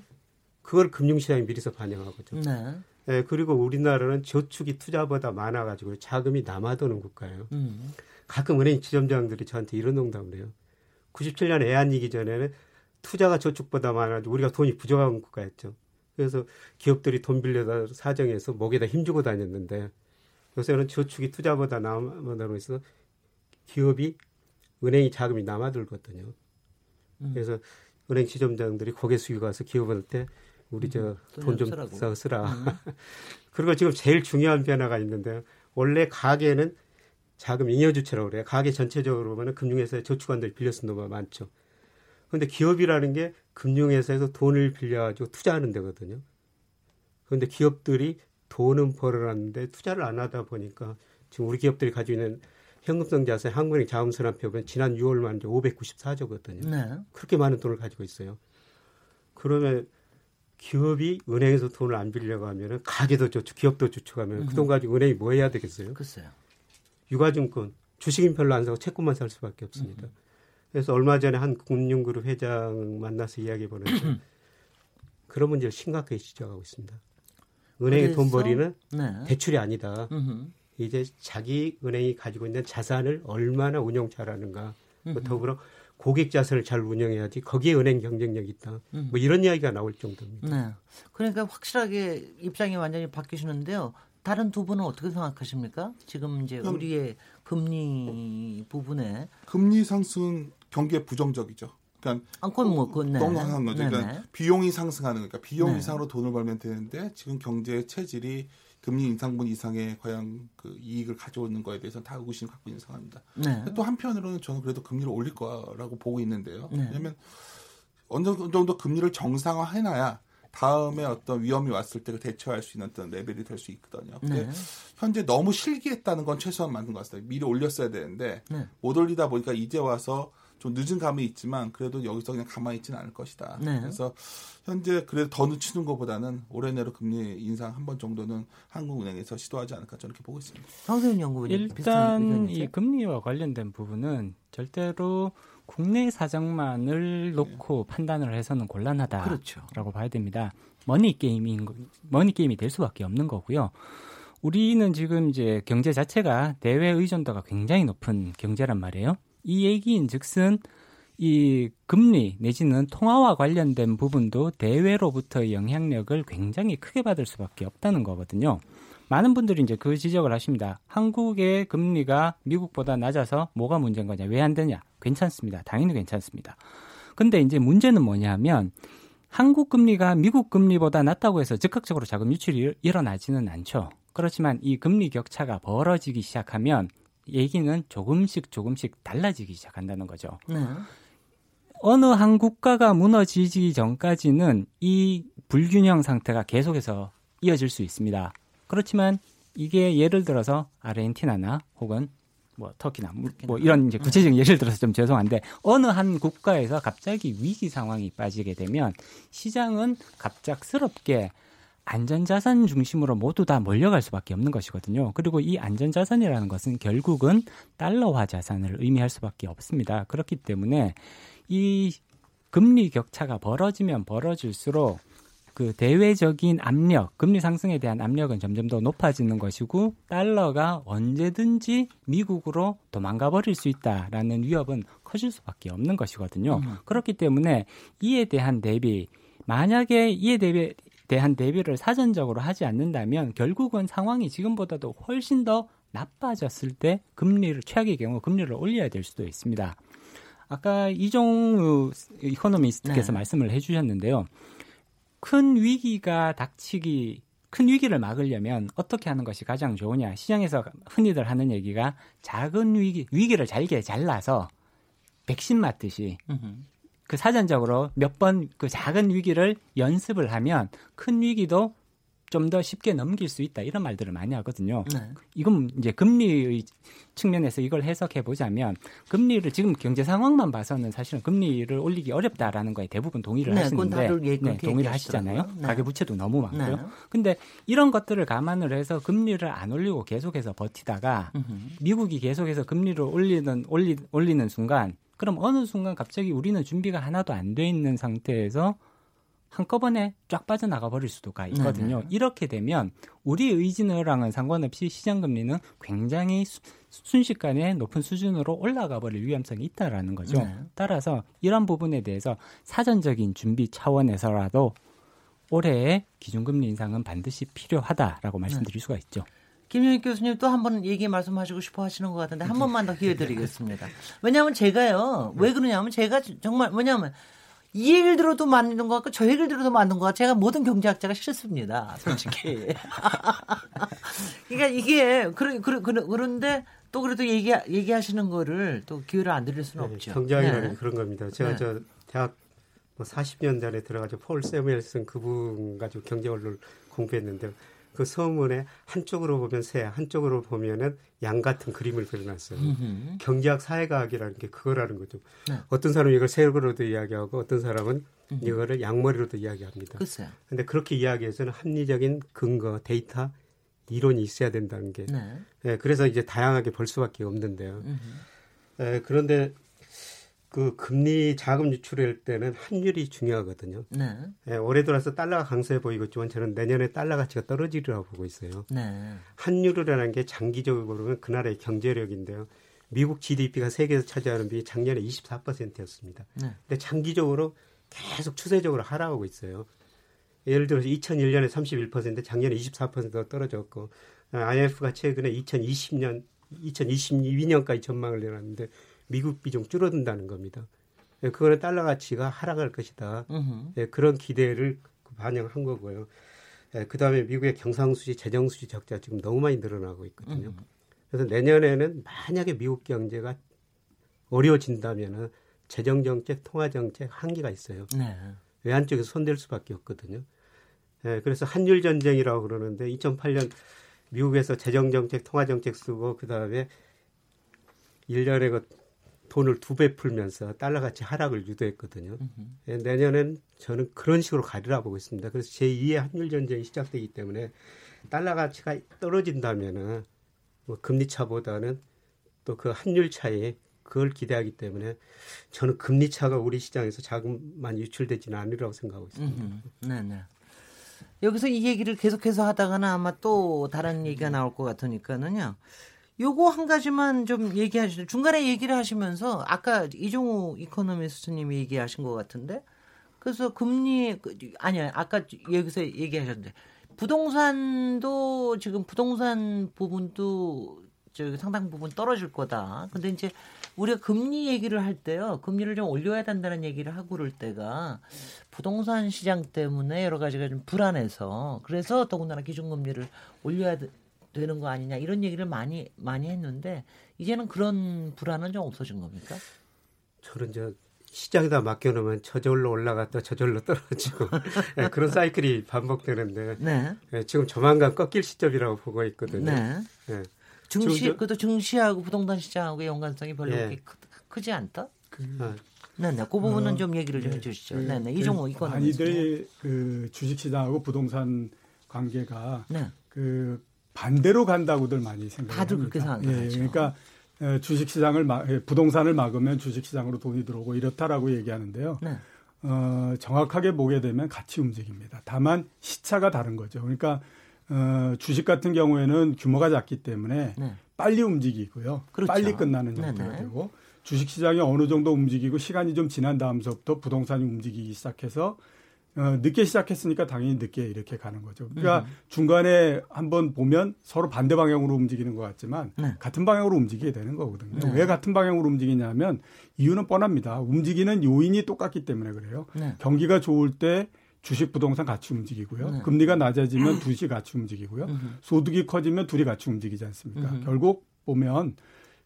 [SPEAKER 4] 그걸 금융시장이 미리서 반영하거죠. 네. 네. 그리고 우리나라는 저축이 투자보다 많아가지고 자금이 남아도는 국가예요. 음. 가끔 은행 지점장들이 저한테 이런 농담을 해요. 97년 애한이기 전에는 투자가 저축보다 많아가지고 우리가 돈이 부족한 국가였죠. 그래서 기업들이 돈 빌려다 사정해서 목에다 힘주고 다녔는데 요새는 저축이 투자보다 남아도록 해서 기업이 은행이 자금이 남아들거든요. 음. 그래서 은행 지점장들이 고개 숙이고 가서 기업할 때 우리 저 돈좀 음, 써 쓰라. 음. [laughs] 그리고 지금 제일 중요한 변화가 있는데요. 원래 가계는 자금 잉여 주체라고 그래요. 가계 전체적으로 보면 금융회사에 저축한들 빌려 쓴 놈이 많죠. 그런데 기업이라는 게 금융회사에서 돈을 빌려가지고 투자하는 데거든요. 그런데 기업들이 돈은 벌어놨는데 투자를 안 하다 보니까 지금 우리 기업들이 가지고 있는 현금성 자산 한국은행 자금순환표 보면 지난 6월 만 이제 594조거든요. 네. 그렇게 많은 돈을 가지고 있어요. 그러면 기업이 은행에서 돈을 안 빌려고 하면은 가게도 저축, 기업도 저축하면 그 돈 가지고 은행이 뭐 해야 되겠어요?
[SPEAKER 2] 글쎄요.
[SPEAKER 4] 유가증권, 주식인 별로 안 사고 채권만 살 수밖에 없습니다. 음흠. 그래서 얼마 전에 한 금융그룹 회장 만나서 이야기 보는데 그런 문제를 심각하게 지적하고 있습니다. 은행에 돈 벌이는 네. 대출이 아니다. 음흠. 이제 자기 은행이 가지고 있는 자산을 얼마나 운영 잘하는가. 뭐 더불어 고객 자산을 잘 운영해야지 거기에 은행 경쟁력이 있다. 음. 뭐 이런 이야기가 나올 정도입니다.
[SPEAKER 2] 네. 그러니까 확실하게 입장이 완전히 바뀌시는데요. 다른 두 분은 어떻게 생각하십니까? 지금 이제 우리의 금리 부분에
[SPEAKER 6] 금리 상승은 경기에 부정적이죠. 그러니까
[SPEAKER 2] 아, 그건 뭐 그, 네.
[SPEAKER 6] 너무 거죠. 그러니까 비용이 상승하는 거니까 비용 네. 이상으로 돈을 벌면 되는데 지금 경제의 체질이 금리 인상분 이상의 과연 그 이익을 가져오는 거에 대해서 다 의구심 갖고 있는 상황입니다. 네. 또 한편으로는 저는 그래도 금리를 올릴 거라고 보고 있는데요. 네. 왜냐하면 어느 정도 금리를 정상화해놔야 다음에 어떤 위험이 왔을 때 대처할 수 있는 어떤 레벨이 될 수 있거든요. 근데 네. 현재 너무 실기했다는 건 최소한 맞는 것 같습니다. 미리 올렸어야 되는데 네. 못 올리다 보니까 이제 와서 좀 늦은 감이 있지만 그래도 여기서 그냥 가만히 있지는 않을 것이다. 네. 그래서 현재 그래도 더 늦추는 것보다는 올해 내로 금리 인상 한 번 정도는 한국은행에서 시도하지 않을까 저는 이렇게 보고 있습니다.
[SPEAKER 2] 황세운 연구원님
[SPEAKER 5] 일단 이 금리와 관련된 부분은 절대로 국내 사정만을 놓고 네. 판단을 해서는 곤란하다라고 그렇죠. 봐야 됩니다. 머니 게임인 머니 게임이 될 수밖에 없는 거고요. 우리는 지금 이제 경제 자체가 대외 의존도가 굉장히 높은 경제란 말이에요. 이 얘기인 즉슨 이 금리 내지는 통화와 관련된 부분도 대외로부터의 영향력을 굉장히 크게 받을 수밖에 없다는 거거든요. 많은 분들이 이제 그 지적을 하십니다. 한국의 금리가 미국보다 낮아서 뭐가 문제인 거냐? 왜 안 되냐? 괜찮습니다. 당연히 괜찮습니다. 근데 이제 문제는 뭐냐면 한국 금리가 미국 금리보다 낮다고 해서 즉각적으로 자금 유출이 일어나지는 않죠. 그렇지만 이 금리 격차가 벌어지기 시작하면 얘기는 조금씩 조금씩 달라지기 시작한다는 거죠. 네. 어느 한 국가가 무너지기 전까지는 이 불균형 상태가 계속해서 이어질 수 있습니다. 그렇지만 이게 예를 들어서 아르헨티나나 혹은 뭐 터키나 뭐 이런 이제 구체적인 예를 들어서 좀 죄송한데 어느 한 국가에서 갑자기 위기 상황이 빠지게 되면 시장은 갑작스럽게 안전자산 중심으로 모두 다 몰려갈 수밖에 없는 것이거든요. 그리고 이 안전자산이라는 것은 결국은 달러화 자산을 의미할 수밖에 없습니다. 그렇기 때문에 이 금리 격차가 벌어지면 벌어질수록 그 대외적인 압력, 금리 상승에 대한 압력은 점점 더 높아지는 것이고 달러가 언제든지 미국으로 도망가 버릴 수 있다라는 위협은 커질 수밖에 없는 것이거든요. 음. 그렇기 때문에 이에 대한 대비 만약에 이에 대비 대한 대비를 사전적으로 하지 않는다면 결국은 상황이 지금보다도 훨씬 더 나빠졌을 때 금리를 최악의 경우 금리를 올려야 될 수도 있습니다. 아까 이종우 이코노미스트께서 네. 말씀을 해주셨는데요. 큰 위기가 닥치기 큰 위기를 막으려면 어떻게 하는 것이 가장 좋으냐? 시장에서 흔히들 하는 얘기가 작은 위기 위기를 잘게 잘라서 백신 맞듯이 그 사전적으로 몇 번 그 작은 위기를 연습을 하면 큰 위기도 좀 더 쉽게 넘길 수 있다 이런 말들을 많이 하거든요. 네. 이건 이제 금리의 측면에서 이걸 해석해 보자면 금리를 지금 경제 상황만 봐서는 사실은 금리를 올리기 어렵다라는 거에 대부분 동의를 네, 하시는데 네, 동의를 하시잖아요. 네. 가계 부채도 너무 많고요. 네. 근데 이런 것들을 감안을 해서 금리를 안 올리고 계속해서 버티다가 으흠. 미국이 계속해서 금리를 올리는 올리, 올리는 순간 그럼 어느 순간 갑자기 우리는 준비가 하나도 안 돼 있는 상태에서 한꺼번에 쫙 빠져나가 버릴 수도가 있거든요. 네네. 이렇게 되면 우리 의지랑은 상관없이 시장 금리는 굉장히 수, 순식간에 높은 수준으로 올라가 버릴 위험성이 있다라는 거죠. 네. 따라서 이런 부분에 대해서 사전적인 준비 차원에서라도 올해의 기준금리 인상은 반드시 필요하다라고 말씀드릴 네. 수가 있죠.
[SPEAKER 2] 김영익 교수님 또 한 번 얘기 말씀하시고 싶어 하시는 것 같은데 한 번만 더 기회 드리겠습니다. [laughs] 왜냐하면 제가요 왜 그러냐면 제가 정말 왜냐하면 이 얘기를 들어도 맞는 것 같고 저 얘기를 들어도 맞는 것 같고 제가 모든 경제학자가 싫습니다. 솔직히. [laughs] 그러니까 이게 그런 그런 그런데 또 그래도 얘기 얘기하시는 거를 또 기회를 안 드릴 수는 네, 없죠.
[SPEAKER 4] 경제학이라는 네. 그런 겁니다. 제가 네. 저 대학 뭐 40년 전에 들어가지고 폴 세무엘슨 그분 가지고 경제원을 공부했는데 그 서문에 한쪽으로 보면 새, 한쪽으로 보면은 양 같은 그림을 그려놨어요. 음흠. 경제학 사회과학이라는 게 그거라는 거죠. 네. 어떤 사람은 이걸 세로로도 이야기하고 어떤 사람은 음흠. 이거를 양머리로도 이야기합니다.
[SPEAKER 2] 글쎄요.
[SPEAKER 4] 근데 그렇게 이야기해서는 합리적인 근거, 데이터, 이론이 있어야 된다는 게. 네. 네 그래서 이제 다양하게 볼 수밖에 없는데요. 네, 그런데 그 금리 자금 유출할 때는 환율이 중요하거든요. 네. 예, 올해 들어서 달러가 강세해 보이겠지만 저는 내년에 달러 가치가 떨어지리라고 보고 있어요. 네. 환율이라는 게 장기적으로는 그 나라의 경제력인데요. 미국 GDP가 세계에서 차지하는 비율이 작년에 24%였습니다. 네. 근데 장기적으로 계속 추세적으로 하락하고 있어요. 예를 들어서 2001년에 31%, 작년에 24%가 떨어졌고 IMF가 최근에 2020년, 2022년까지 전망을 내놨는데 미국 비중 줄어든다는 겁니다. 예, 그거는 달러 가치가 하락할 것이다. 예, 그런 기대를 반영한 거고요. 예, 그 다음에 미국의 경상수지, 재정수지 적자 지금 너무 많이 늘어나고 있거든요. 그래서 내년에는 만약에 미국 경제가 어려워진다면은 재정정책, 통화정책 한계가 있어요. 네. 외환 쪽에서 손댈 수밖에 없거든요. 예, 그래서 한율 전쟁이라고 그러는데 2008년 미국에서 재정정책, 통화정책 쓰고 그 다음에 1년에 그 돈을 두 배 풀면서 달러 가치 하락을 유도했거든요. 예, 내년엔 저는 그런 식으로 가리라 보고 있습니다. 그래서 제2의 한율 전쟁이 시작되기 때문에 달러 가치가 떨어진다면은 뭐 금리 차보다는 또 그 한율 차이 그걸 기대하기 때문에 저는 금리 차가 우리 시장에서 자금만 유출되지는 않으리라고 생각하고 있습니다.
[SPEAKER 2] 네, 네. 여기서 이 얘기를 계속해서 하다가는 아마 또 다른 얘기가 나올 것 같으니까는요. 요거 한 가지만 좀 얘기하시죠. 중간에 얘기를 하시면서 아까 이종우 이코노미스트님이 얘기하신 것 같은데 그래서 금리 그, 아니야 아까 여기서 얘기하셨는데 부동산도 지금 부동산 부분도 저 상당 부분 떨어질 거다. 근데 이제 우리가 금리 얘기를 할 때요, 금리를 좀 올려야 된다는 얘기를 하고 그럴 때가 부동산 시장 때문에 여러 가지가 좀 불안해서 그래서 더군다나 기준금리를 올려야 되는 거 아니냐 이런 얘기를 많이 많이 했는데 이제는 그런 불안은 좀 없어진 겁니까?
[SPEAKER 4] 저는 저 시장에다 맡겨놓으면 저절로 올라갔다 저절로 떨어지고 네, [laughs] 그런 사이클이 반복되는데 네. 네, 지금 조만간 꺾일 시점이라고 보고 있거든요. 네.
[SPEAKER 2] 네. 증시 그것도 증시하고 부동산 시장하고의 연관성이 별로 예. 크, 크지 않다. 그, 아. 네네. 그 부분은 어, 좀 얘기를 좀 네. 해주시죠. 그, 네네. 이종호 그 이거는
[SPEAKER 3] 많이들 그 주식 시장하고 부동산 관계가 네. 그 반대로 간다고들 많이 생각합니다. 다들
[SPEAKER 2] 그렇게 생각하죠. 예,
[SPEAKER 3] 그러니까 주식시장을 막, 예, 부동산을 막으면 주식시장으로 돈이 들어오고 이렇다라고 얘기하는데요. 네. 어, 정확하게 보게 되면 같이 움직입니다. 다만 시차가 다른 거죠. 그러니까 어, 주식 같은 경우에는 규모가 작기 때문에 네. 빨리 움직이고요. 그렇죠. 빨리 끝나는 형태가 되고 주식 시장이 어느 정도 움직이고 시간이 좀 지난 다음서부터 부동산이 움직이기 시작해서 어, 늦게 시작했으니까 당연히 늦게 이렇게 가는 거죠. 그러니까 음. 중간에 한번 보면 서로 반대 방향으로 움직이는 것 같지만 네. 같은 방향으로 움직이게 되는 거거든요. 네. 왜 같은 방향으로 움직이냐면 이유는 뻔합니다. 움직이는 요인이 똑같기 때문에 그래요. 네. 경기가 좋을 때 주식 부동산 같이 움직이고요. 네. 금리가 낮아지면 둘이 같이 움직이고요. 소득이 커지면 둘이 같이 움직이지 않습니까? 결국 보면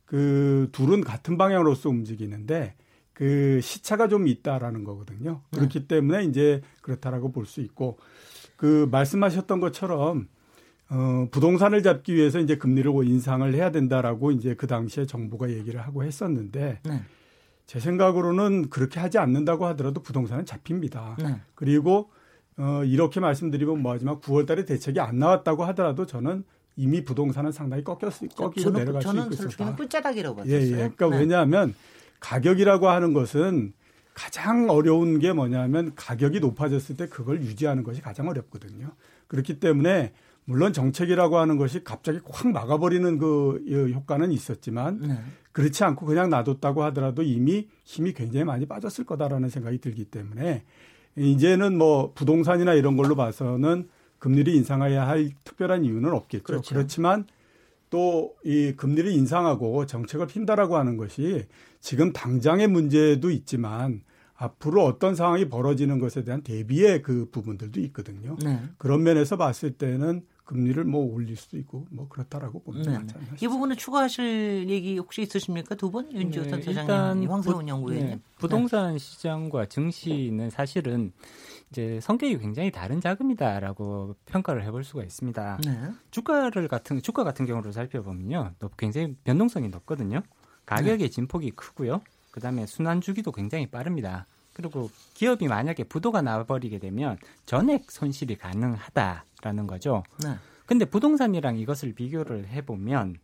[SPEAKER 3] 그 둘은 같은 방향으로서 움직이는데 그 시차가 좀 있다라는 거거든요. 네. 그렇기 때문에 이제 그렇다라고 볼 수 있고 그 말씀하셨던 것처럼 어, 부동산을 잡기 위해서 이제 금리를 인상을 해야 된다라고 이제 그 당시에 정부가 얘기를 하고 했었는데 네. 제 생각으로는 그렇게 하지 않는다고 하더라도 부동산은 잡힙니다. 네. 그리고 어, 이렇게 말씀드리면 뭐하지만 9월 달에 대책이 안 나왔다고 하더라도 저는 이미 부동산은 상당히 꺾였, 꺾이고 저는, 내려갈 수 있고
[SPEAKER 2] 있었다. 저는 끝자락이라고 봤어요. 예, 예.
[SPEAKER 3] 그러니까 네. 왜냐하면 가격이라고 하는 것은 가장 어려운 게 뭐냐면 가격이 높아졌을 때 그걸 유지하는 것이 가장 어렵거든요. 그렇기 때문에 물론 정책이라고 하는 것이 갑자기 확 막아버리는 그 효과는 있었지만 네. 그렇지 않고 그냥 놔뒀다고 하더라도 이미 힘이 굉장히 많이 빠졌을 거다라는 생각이 들기 때문에 이제는 뭐 부동산이나 이런 걸로 봐서는 금리를 인상해야 할 특별한 이유는 없겠죠. 그렇죠. 그렇지만 또 이 금리를 인상하고 정책을 핀다라고 하는 것이 지금 당장의 문제도 있지만 앞으로 어떤 상황이 벌어지는 것에 대한 대비의 그 부분들도 있거든요. 네. 그런 면에서 봤을 때는 금리를 뭐 올릴 수도 있고 뭐 그렇다라고 봅니다. 네.
[SPEAKER 2] 이 부분은 추가하실 얘기 혹시 있으십니까 두 분? 윤지호 네, 사장님, 황세훈 연구위원님. 네,
[SPEAKER 5] 부동산 시장과 증시는 사실은 이제 성격이 굉장히 다른 자금이다라고 평가를 해볼 수가 있습니다. 네. 주가를 같은 주가 같은 경우로 살펴보면요, 굉장히 변동성이 높거든요. 가격의 네. 진폭이 크고요. 그다음에 순환 주기도 굉장히 빠릅니다. 그리고 기업이 만약에 부도가 나버리게 되면 전액 손실이 가능하다라는 거죠. 네. 근데 부동산이랑 이것을 비교를 해보면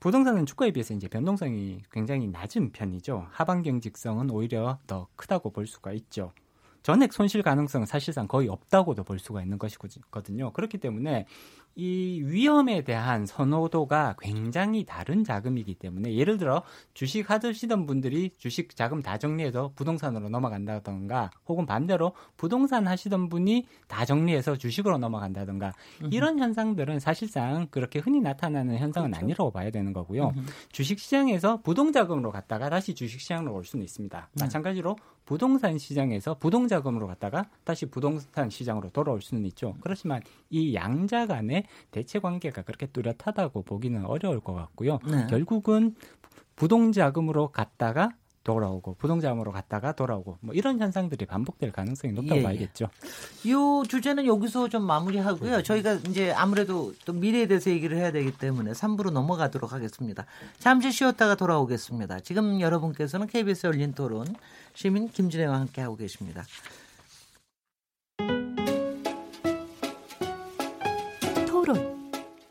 [SPEAKER 5] 부동산은 주가에 비해서 이제 변동성이 굉장히 낮은 편이죠. 하반 경직성은 오히려 더 크다고 볼 수가 있죠. 전액 손실 가능성은 사실상 거의 없다고도 볼 수가 있는 것이거든요. 그렇기 때문에 이 위험에 대한 선호도가 굉장히 다른 자금이기 때문에 예를 들어 주식 하시던 분들이 주식 자금 다 정리해서 부동산으로 넘어간다던가 혹은 반대로 부동산 하시던 분이 다 정리해서 주식으로 넘어간다던가 이런 현상들은 사실상 그렇게 흔히 나타나는 현상은 그렇죠. 아니라고 봐야 되는 거고요. 주식 시장에서 부동 자금으로 갔다가 다시 주식 시장으로 올 수는 있습니다. 네. 마찬가지로 부동산 시장에서 부동 자금으로 갔다가 다시 부동산 시장으로 돌아올 수는 있죠. 그렇지만 이 양자 간의 대체 관계가 그렇게 뚜렷하다고 보기는 어려울 것 같고요. 네. 결국은 부동자금으로 갔다가 돌아오고 부동자금으로 갔다가 돌아오고 뭐 이런 현상들이 반복될 가능성이 높다고 예, 예. 봐야겠죠.
[SPEAKER 2] 이 주제는 여기서 좀 마무리하고요. 저희가 이제 아무래도 또 미래에 대해서 얘기를 해야 되기 때문에 3부로 넘어가도록 하겠습니다. 잠시 쉬었다가 돌아오겠습니다. 지금 여러분께서는 KBS 열린 토론 시민 김진애와 함께 하고 계십니다.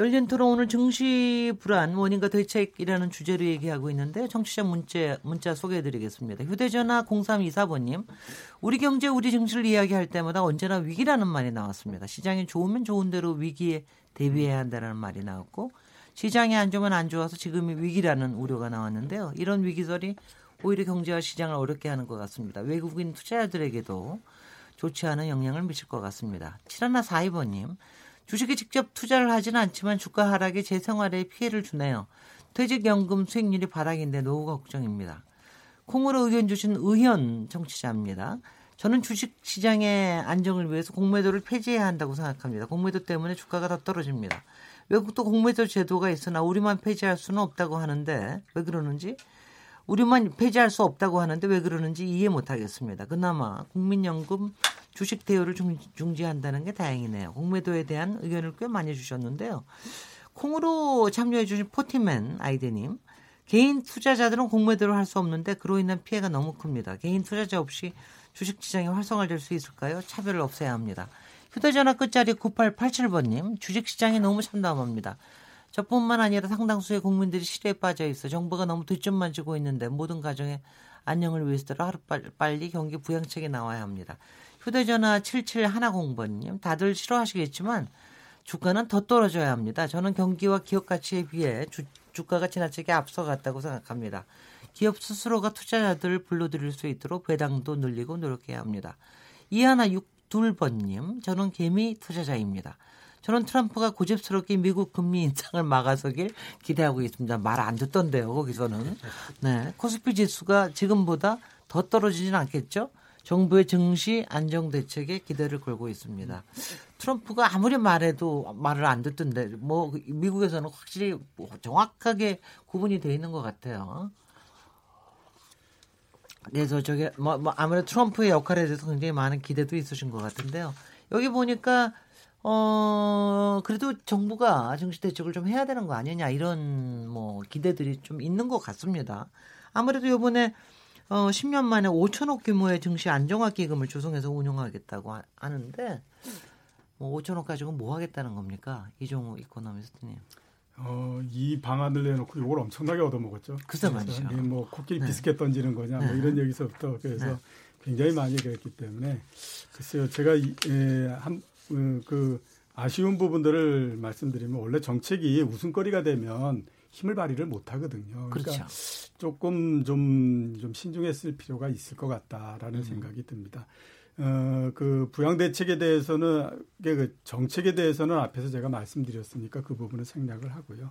[SPEAKER 2] 열린 토론 오늘 증시 불안 원인과 대책이라는 주제로 얘기하고 있는데 청취자 문자 문자 소개해드리겠습니다. 휴대전화 0324번님 우리 경제 우리 증시를 이야기할 때마다 언제나 위기라는 말이 나왔습니다. 시장이 좋으면 좋은 대로 위기에 대비해야 한다는 말이 나왔고 시장이 안 좋으면 안 좋아서 지금이 위기라는 우려가 나왔는데요. 이런 위기설이 오히려 경제와 시장을 어렵게 하는 것 같습니다. 외국인 투자자들에게도 좋지 않은 영향을 미칠 것 같습니다. 7142번님 주식에 직접 투자를 하지는 않지만 주가 하락에 제 생활에 피해를 주네요. 퇴직연금 수익률이 바닥인데 노후가 걱정입니다. 콩으로 의견 주신 의현 정치자입니다. 저는 주식 시장의 안정을 위해서 공매도를 폐지해야 한다고 생각합니다. 공매도 때문에 주가가 더 떨어집니다. 외국도 공매도 제도가 있으나 우리만 폐지할 수는 없다고 하는데 왜 그러는지 우리만 폐지할 수 없다고 하는데 왜 그러는지 이해 못하겠습니다. 그나마 국민연금 주식 대우를 중 지한다는 게 다행이네요. 공매도에 대한 의견을 꽤 많이 주셨는데요. 콩으로 참여해 주신 포티맨 아이디님. 개인 투자자들은 공매도를 할 수 없는데 그로 인한 피해가 너무 큽니다. 개인 투자자 없이 주식 시장이 활성화될 수 있을까요? 차별을 없애야 합니다. 휴대전화 끝자리 9887번님, 주식 시장이 너무 참담합니다. 저뿐만 아니라 상당수의 국민들이 실에 빠져 있어 정부가 너무 뒷점만 지고 있는데 모든 가정의 안녕을 위해서도 하루빨리 경기 부양책이 나와야 합니다. 휴대전화 7710번님, 다들 싫어하시겠지만 주가는 더 떨어져야 합니다. 저는 경기와 기업 가치에 비해 주, 주가가 지나치게 앞서갔다고 생각합니다. 기업 스스로가 투자자들을 불러들일 수 있도록 배당도 늘리고 노력해야 합니다. 이하나 62번님, 저는 개미 투자자입니다. 저는 트럼프가 고집스럽게 미국 금리 인상을 막아서길 기대하고 있습니다. 말 안 듣던데요, 거기서는. 네. 코스피 지수가 지금보다 더 떨어지진 않겠죠? 정부의 증시 안정 대책에 기대를 걸고 있습니다. 트럼프가 아무리 말해도 말을 안 듣던데 뭐 미국에서는 확실히 정확하게 구분이 돼 있는 것 같아요. 그래서 저게 뭐, 뭐 아무래도 트럼프의 역할에 대해서 굉장히 많은 기대도 있으신 것 같은데요. 여기 보니까 어 그래도 정부가 증시 대책을 좀 해야 되는 거 아니냐 이런 뭐 기대들이 좀 있는 것 같습니다. 아무래도 요번에 어, 10년 만에 5천억 규모의 증시 안정화 기금을 조성해서 운영하겠다고 하는데 뭐 5천억 가지고 뭐 하겠다는 겁니까? 이종우 이코노미스트님.
[SPEAKER 3] 어, 이 방안을 내놓고 이걸 엄청나게 얻어먹었죠.
[SPEAKER 2] 그새 말이죠.
[SPEAKER 3] 뭐 코끼리 네. 비스켓 던지는 거냐 뭐 네. 이런 얘기서부터 그래서 네. 굉장히 많이 그랬기 때문에 글쎄요 제가 예, 한 음, 그 아쉬운 부분들을 말씀드리면 원래 정책이 웃음거리가 되면 힘을 발휘를 못 하거든요. 그러니까 그렇죠. 조금 좀, 좀 신중했을 필요가 있을 것 같다라는 음. 생각이 듭니다. 어, 그 부양 대책에 대해서는 그 정책에 대해서는 앞에서 제가 말씀드렸으니까 그 부분은 생략을 하고요.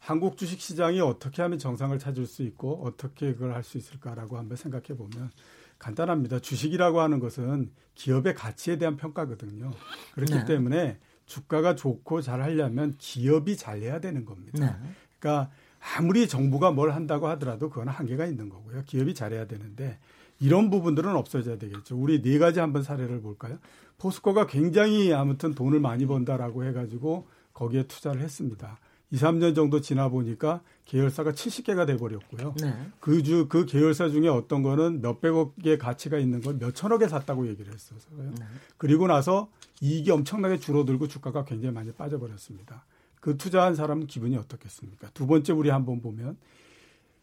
[SPEAKER 3] 한국 주식 시장이 어떻게 하면 정상을 찾을 수 있고 어떻게 그걸 할 수 있을까라고 한번 생각해 보면 간단합니다. 주식이라고 하는 것은 기업의 가치에 대한 평가거든요. 그렇기 네. 때문에 주가가 좋고 잘 하려면 기업이 잘 해야 되는 겁니다. 네. 그러니까 아무리 정부가 뭘 한다고 하더라도 그건 한계가 있는 거고요. 기업이 잘해야 되는데 이런 부분들은 없어져야 되겠죠. 우리 네 가지 한번 사례를 볼까요? 포스코가 굉장히 아무튼 돈을 많이 번다라고 해가지고 거기에 투자를 했습니다. 2, 3년 정도 지나 보니까 계열사가 70개가 돼 버렸고요. 네. 그 주, 그 계열사 중에 어떤 거는 몇백억의 가치가 있는 걸 몇천억에 샀다고 얘기를 했었어요. 네. 그리고 나서 이익이 엄청나게 줄어들고 주가가 굉장히 많이 빠져버렸습니다. 그 투자한 사람은 기분이 어떻겠습니까? 두 번째 우리 한번 보면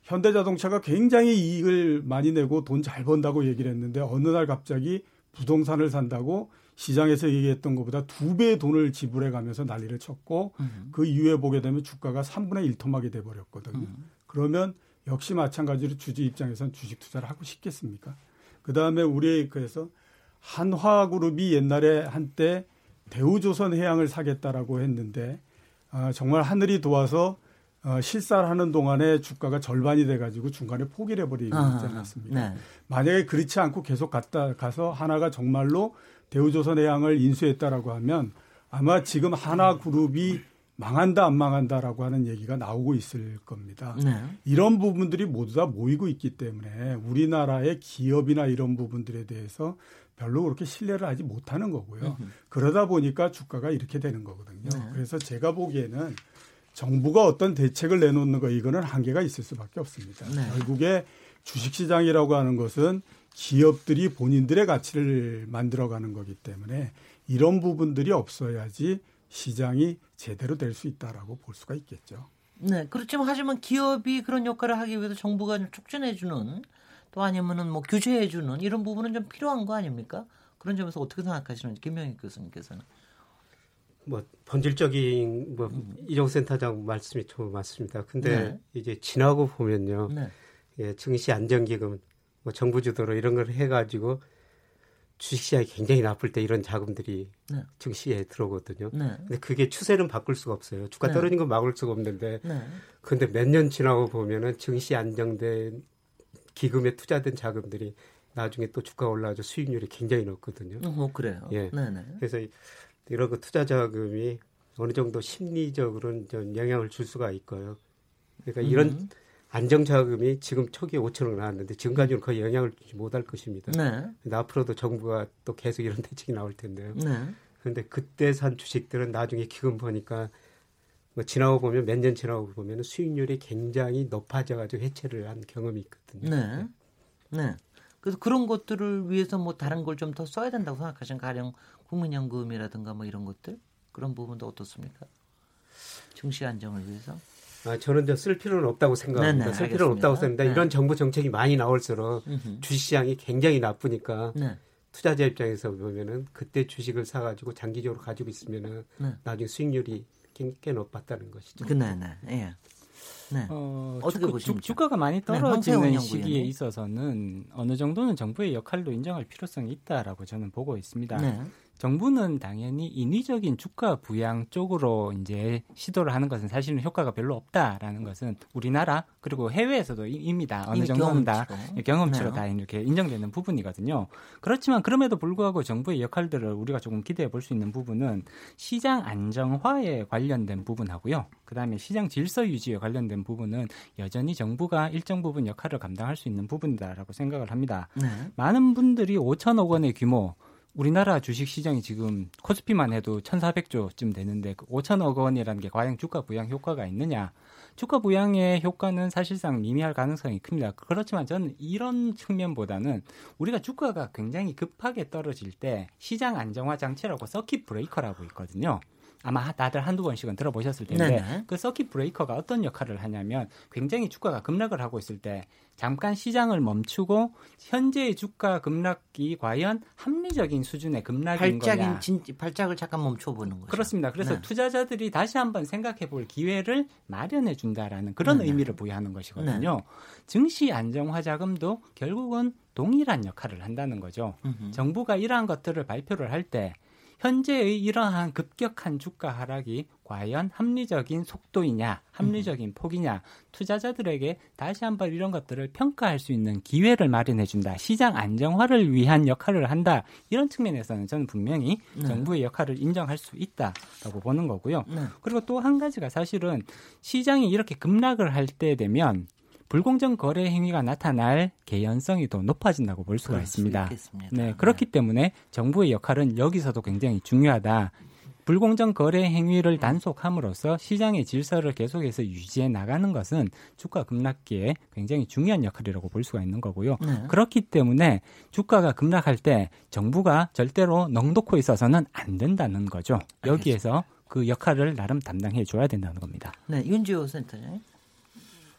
[SPEAKER 3] 현대자동차가 굉장히 이익을 많이 내고 돈 잘 번다고 얘기를 했는데 어느 날 갑자기 부동산을 산다고 시장에서 얘기했던 것보다 두 배의 돈을 지불해 가면서 난리를 쳤고 음. 그 이후에 보게 되면 주가가 3분의 1 토막이 돼 버렸거든요. 음. 그러면 역시 마찬가지로 주주 입장에서는 주식 투자를 하고 싶겠습니까? 그다음에 우리 그래서 한화그룹이 옛날에 한때 대우조선 해양을 사겠다라고 했는데 아, 정말 하늘이 도와서 어, 실사하는 동안에 주가가 절반이 돼가지고 중간에 포기를 해버리지 않았습니까? 네. 만약에 그렇지 않고 계속 갔다 가서 하나가 정말로 대우조선 해양을 인수했다라고 하면 아마 지금 하나 그룹이 망한다 안 망한다라고 하는 얘기가 나오고 있을 겁니다. 네. 이런 부분들이 모두 다 모이고 있기 때문에 우리나라의 기업이나 이런 부분들에 대해서 별로 그렇게 신뢰를 하지 못하는 거고요. 으흠. 그러다 보니까 주가가 이렇게 되는 거거든요. 네. 그래서 제가 보기에는 정부가 어떤 대책을 내놓는 거 이거는 한계가 있을 수밖에 없습니다. 네. 결국에 주식시장이라고 하는 것은 기업들이 본인들의 가치를 만들어가는 거기 때문에 이런 부분들이 없어야지 시장이 제대로 될 수 있다라고 볼 수가 있겠죠.
[SPEAKER 2] 네, 그렇지만 하지만 기업이 그런 역할을 하기 위해서 정부가 좀 촉진해주는 또 아니면은 뭐 규제해주는 이런 부분은 좀 필요한 거 아닙니까? 그런 점에서 어떻게 생각하시는지 김명희 교수님께서는.
[SPEAKER 4] 뭐 본질적인 뭐 이종 센터장 말씀이 좀 맞습니다. 근데 네. 이제 지나고 보면요, 네. 예, 증시 안정기금 뭐 정부 주도로 이런 걸 해가지고 주식시장이 굉장히 나쁠 때 이런 자금들이 네. 증시에 들어오거든요. 네. 근데 그게 추세는 바꿀 수가 없어요. 주가 네. 떨어진 건 막을 수가 없는데, 네. 근데 몇 년 지나고 보면은 증시 안정된 기금에 투자된 자금들이 나중에 또 주가가 올라가서 수익률이 굉장히 높거든요.
[SPEAKER 2] 어, 그래요.
[SPEAKER 4] 예. 네네. 그래서 이런 그 투자 자금이 어느 정도 심리적으로는 좀 영향을 줄 수가 있고요. 그러니까 이런 음. 안정 자금이 지금 초기에 5천 원 나왔는데 지금까지는 거의 영향을 주지 못할 것입니다. 네. 근데 앞으로도 정부가 또 계속 이런 대책이 나올 텐데요. 네. 그런데 그때 산 주식들은 나중에 기금 보니까 뭐 지나고 보면 몇 년 지나고 보면 수익률이 굉장히 높아져가지고 해체를 한 경험이 있거든요.
[SPEAKER 2] 네. 네. 그래서 그런 것들을 위해서 뭐 다른 걸 좀 더 써야 된다고 생각하시는 가령 국민연금이라든가 뭐 이런 것들 그런 부분도 어떻습니까? 증시 안정을 위해서?
[SPEAKER 4] 아, 저는 쓸 필요는 없다고 생각합니다. 네네, 쓸 필요는 없다고 생각합니다. 네. 이런 정부 정책이 많이 나올수록 주식시장이 굉장히 나쁘니까 네. 투자자 입장에서 보면은 그때 주식을 사가지고 장기적으로 가지고 있으면은 네. 나중에 수익률이 꽤 높았다는 것이죠.
[SPEAKER 2] 그, 네, 네. 예.
[SPEAKER 5] 네. 어, 어떻게 주, 보십니까? 주, 가가 많이 네, 떨어지는 네, 시기에 있어서는 어느 정도는 정부의 역할도 인정할 필요성이 있다라고 저는 보고 있습니다. 네. 정부는 당연히 인위적인 주가 부양 쪽으로 이제 시도를 하는 것은 사실은 효과가 별로 없다라는 것은 우리나라 그리고 해외에서도 입니다. 어느 정도는 다 경험치로 네. 다 이렇게 인정되는 부분이거든요. 그렇지만 그럼에도 불구하고 정부의 역할들을 우리가 조금 기대해 볼 수 있는 부분은 시장 안정화에 관련된 부분하고요. 그다음에 시장 질서 유지에 관련된 부분은 여전히 정부가 일정 부분 역할을 감당할 수 있는 부분이다라고 생각을 합니다. 네. 많은 분들이 5천억 원의 규모 우리나라 주식 시장이 지금 코스피만 해도 1,400조쯤 되는데 5천억 그 원이라는 게 과연 주가 부양 효과가 있느냐? 주가 부양의 효과는 사실상 미미할 가능성이 큽니다. 그렇지만 저는 이런 측면보다는 우리가 주가가 굉장히 급하게 떨어질 때 시장 안정화 장치라고 서킷 브레이커라고 있거든요. 아마 다들 한두 번씩은 들어보셨을 텐데 네네. 그 서킷 브레이커가 어떤 역할을 하냐면 굉장히 주가가 급락을 하고 있을 때 잠깐 시장을 멈추고 현재의 주가 급락이 과연 합리적인 수준의 급락인 발작인, 거냐. 진,
[SPEAKER 2] 발작을 잠깐 멈춰보는 거죠.
[SPEAKER 5] 그렇습니다. 그래서 네. 투자자들이 다시 한번 생각해 볼 기회를 마련해 준다라는 그런 네. 의미를 부여하는 것이거든요. 네. 증시 안정화 자금도 결국은 동일한 역할을 한다는 거죠. 음흠. 정부가 이러한 것들을 발표를 할때 현재의 이러한 급격한 주가 하락이 과연 합리적인 속도이냐, 합리적인 폭이냐, 투자자들에게 다시 한번 이런 것들을 평가할 수 있는 기회를 마련해 준다. 시장 안정화를 위한 역할을 한다. 이런 측면에서는 저는 분명히 네. 정부의 역할을 인정할 수 있다라고 보는 거고요. 네. 그리고 또 한 가지가 사실은 시장이 이렇게 급락을 할 때 되면 불공정 거래 행위가 나타날 개연성이 더 높아진다고 볼 수가 있습니다. 수 네, 그렇기 네. 때문에 정부의 역할은 여기서도 굉장히 중요하다. 불공정 거래 행위를 단속함으로써 시장의 질서를 계속해서 유지해 나가는 것은 주가 급락기에 굉장히 중요한 역할이라고 볼 수가 있는 거고요. 네. 그렇기 때문에 주가가 급락할 때 정부가 절대로 넉놓고 있어서는 안 된다는 거죠. 여기에서 그 역할을 나름 담당해 줘야 된다는 겁니다.
[SPEAKER 2] 네, 윤지호 센터장님.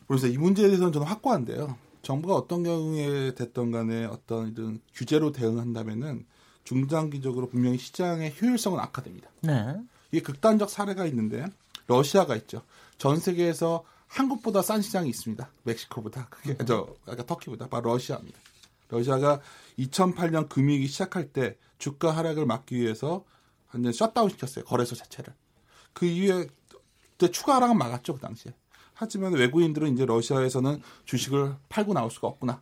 [SPEAKER 6] 그래서 이 문제에 대해서는 저는 확고한데요. 정부가 어떤 경우에 됐던 간에 어떤 이런 규제로 대응한다면은 중장기적으로 분명히 시장의 효율성은 악화됩니다. 네. 이게 극단적 사례가 있는데 러시아가 있죠. 전 세계에서 한국보다 싼 시장이 있습니다. 멕시코보다 그게 음. 저 아까 터키보다 바로 러시아입니다. 러시아가 2008년 금융위기 시작할 때 주가 하락을 막기 위해서 완전 셧다운 시켰어요. 거래소 자체를. 그 이후에 그때 추가 하락은 막았죠 그 당시에. 하지만 외국인들은 이제 러시아에서는 주식을 팔고 나올 수가 없구나.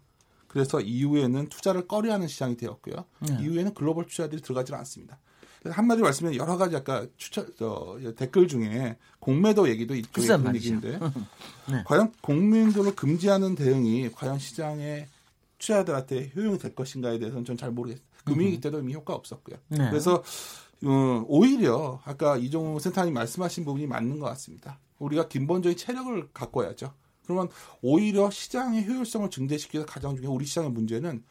[SPEAKER 6] 그래서 이후에는 투자를 꺼려하는 시장이 되었고요. 네. 이후에는 글로벌 투자들이 들어가지 않습니다. 한마디로 말씀드리면 여러 가지 아까 추천 저 댓글 중에 공매도 얘기도 있죠. 얘기인데 [laughs] 네. 과연 공매도를 금지하는 대응이 과연 시장의 투자자들한테 효용이 될 것인가에 대해서는 저는 잘 모르겠어요. 금융위기 때도 이미 효과 없었고요. 네. 그래서 어, 오히려 아까 이종우 센터님 말씀하신 부분이 맞는 것 같습니다. 우리가 근본적인 체력을 갖고야죠. 그러면 오히려 시장의 효율성을 증대시키는 가장 중요한 우리 시장의 문제는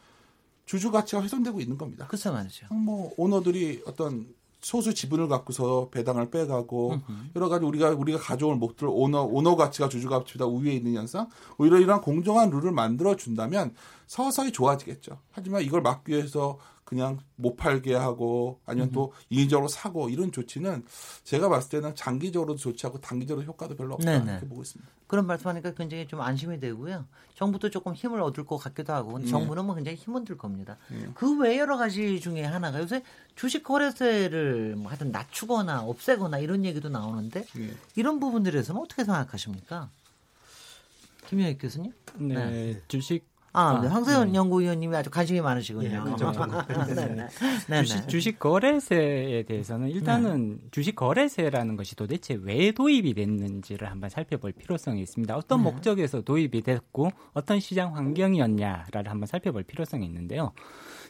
[SPEAKER 6] 주주 가치가 훼손되고 있는 겁니다.
[SPEAKER 2] 그렇죠, 말이죠.
[SPEAKER 6] 뭐 오너들이 어떤 소수 지분을 갖고서 배당을 빼가고 여러 가지 우리가 우리가 가져올 목들 오너 오너 가치가 주주 가치보다 우위에 있는 현상 오히려 이런 공정한 룰을 만들어 준다면 서서히 좋아지겠죠. 하지만 이걸 막기 위해서 그냥 못 팔게 하고 아니면 또 인위적으로 사고 이런 조치는 제가 봤을 때는 장기적으로도 좋지 않고 단기적으로 효과도 별로 없다 이렇게 보고 있습니다.
[SPEAKER 2] 그런 말씀하니까 굉장히 좀 안심이 되고요. 정부도 조금 힘을 얻을 것 같기도 하고 네. 정부는 뭐 굉장히 힘은 들 겁니다. 네. 그외 여러 가지 중에 하나가 요새 주식 거래세를 뭐 하여튼 낮추거나 없애거나 이런 얘기도 나오는데 네. 이런 부분들에서는 어떻게 생각하십니까? 김영익 교수님?
[SPEAKER 5] 네. 네. 주식
[SPEAKER 2] 아, 네. 황세현 네. 연구위원님이 아주 관심이 많으시군요. [laughs] 네, 그렇죠.
[SPEAKER 5] 네, 네. 주식, 주식, 거래세에 대해서는 일단은 네. 주식 거래세라는 것이 도대체 왜 도입이 됐는지를 한번 살펴볼 필요성이 있습니다. 어떤 네. 목적에서 도입이 됐고 어떤 시장 환경이었냐를 한번 살펴볼 필요성이 있는데요.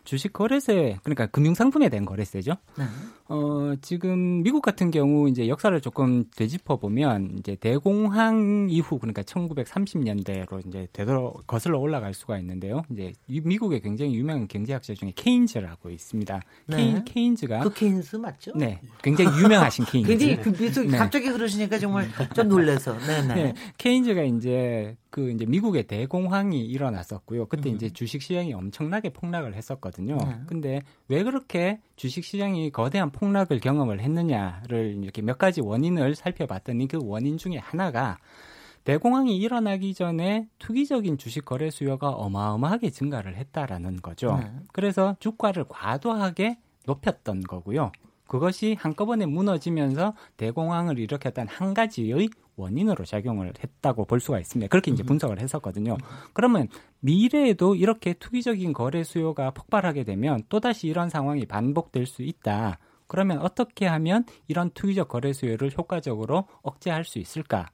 [SPEAKER 5] 주식 거래세 그러니까 금융 상품에 대한 거래세죠. 네. 어, 지금 미국 같은 경우 이제 역사를 조금 되짚어 보면 이제 대공황 이후 그러니까 1930년대로 이제 되돌아 거슬러 올라갈 수가 있는데요. 이제 미국의 굉장히 유명한 경제학자 중에 케인즈라고 있습니다. 네. 케인 케인즈가
[SPEAKER 2] 그 케인스 맞죠?
[SPEAKER 5] 네, 굉장히 유명하신 케인즈.
[SPEAKER 2] 굉장히 그 네. 갑자기 그러시니까 정말 좀 놀래서. 네, 네. 네.
[SPEAKER 5] 케인즈가 이제 그 이제 미국의 대공황이 일어났었고요. 그때 음. 이제 주식 시장이 엄청나게 폭락을 했었거든요. 음. 근데 왜 그렇게 주식 시장이 거대한 폭락을 경험을 했느냐를 이렇게 몇 가지 원인을 살펴봤더니 그 원인 중에 하나가 대공황이 일어나기 전에 투기적인 주식 거래 수요가 어마어마하게 증가를 했다라는 거죠. 네. 그래서 주가를 과도하게 높였던 거고요. 그것이 한꺼번에 무너지면서 대공황을 일으켰던 한 가지의 원인으로 작용을 했다고 볼 수가 있습니다. 그렇게 이제 음. 분석을 했었거든요. 그러면 미래에도 이렇게 투기적인 거래 수요가 폭발하게 되면 또다시 이런 상황이 반복될 수 있다. 그러면 어떻게 하면 이런 투기적 거래 수요를 효과적으로 억제할 수 있을까?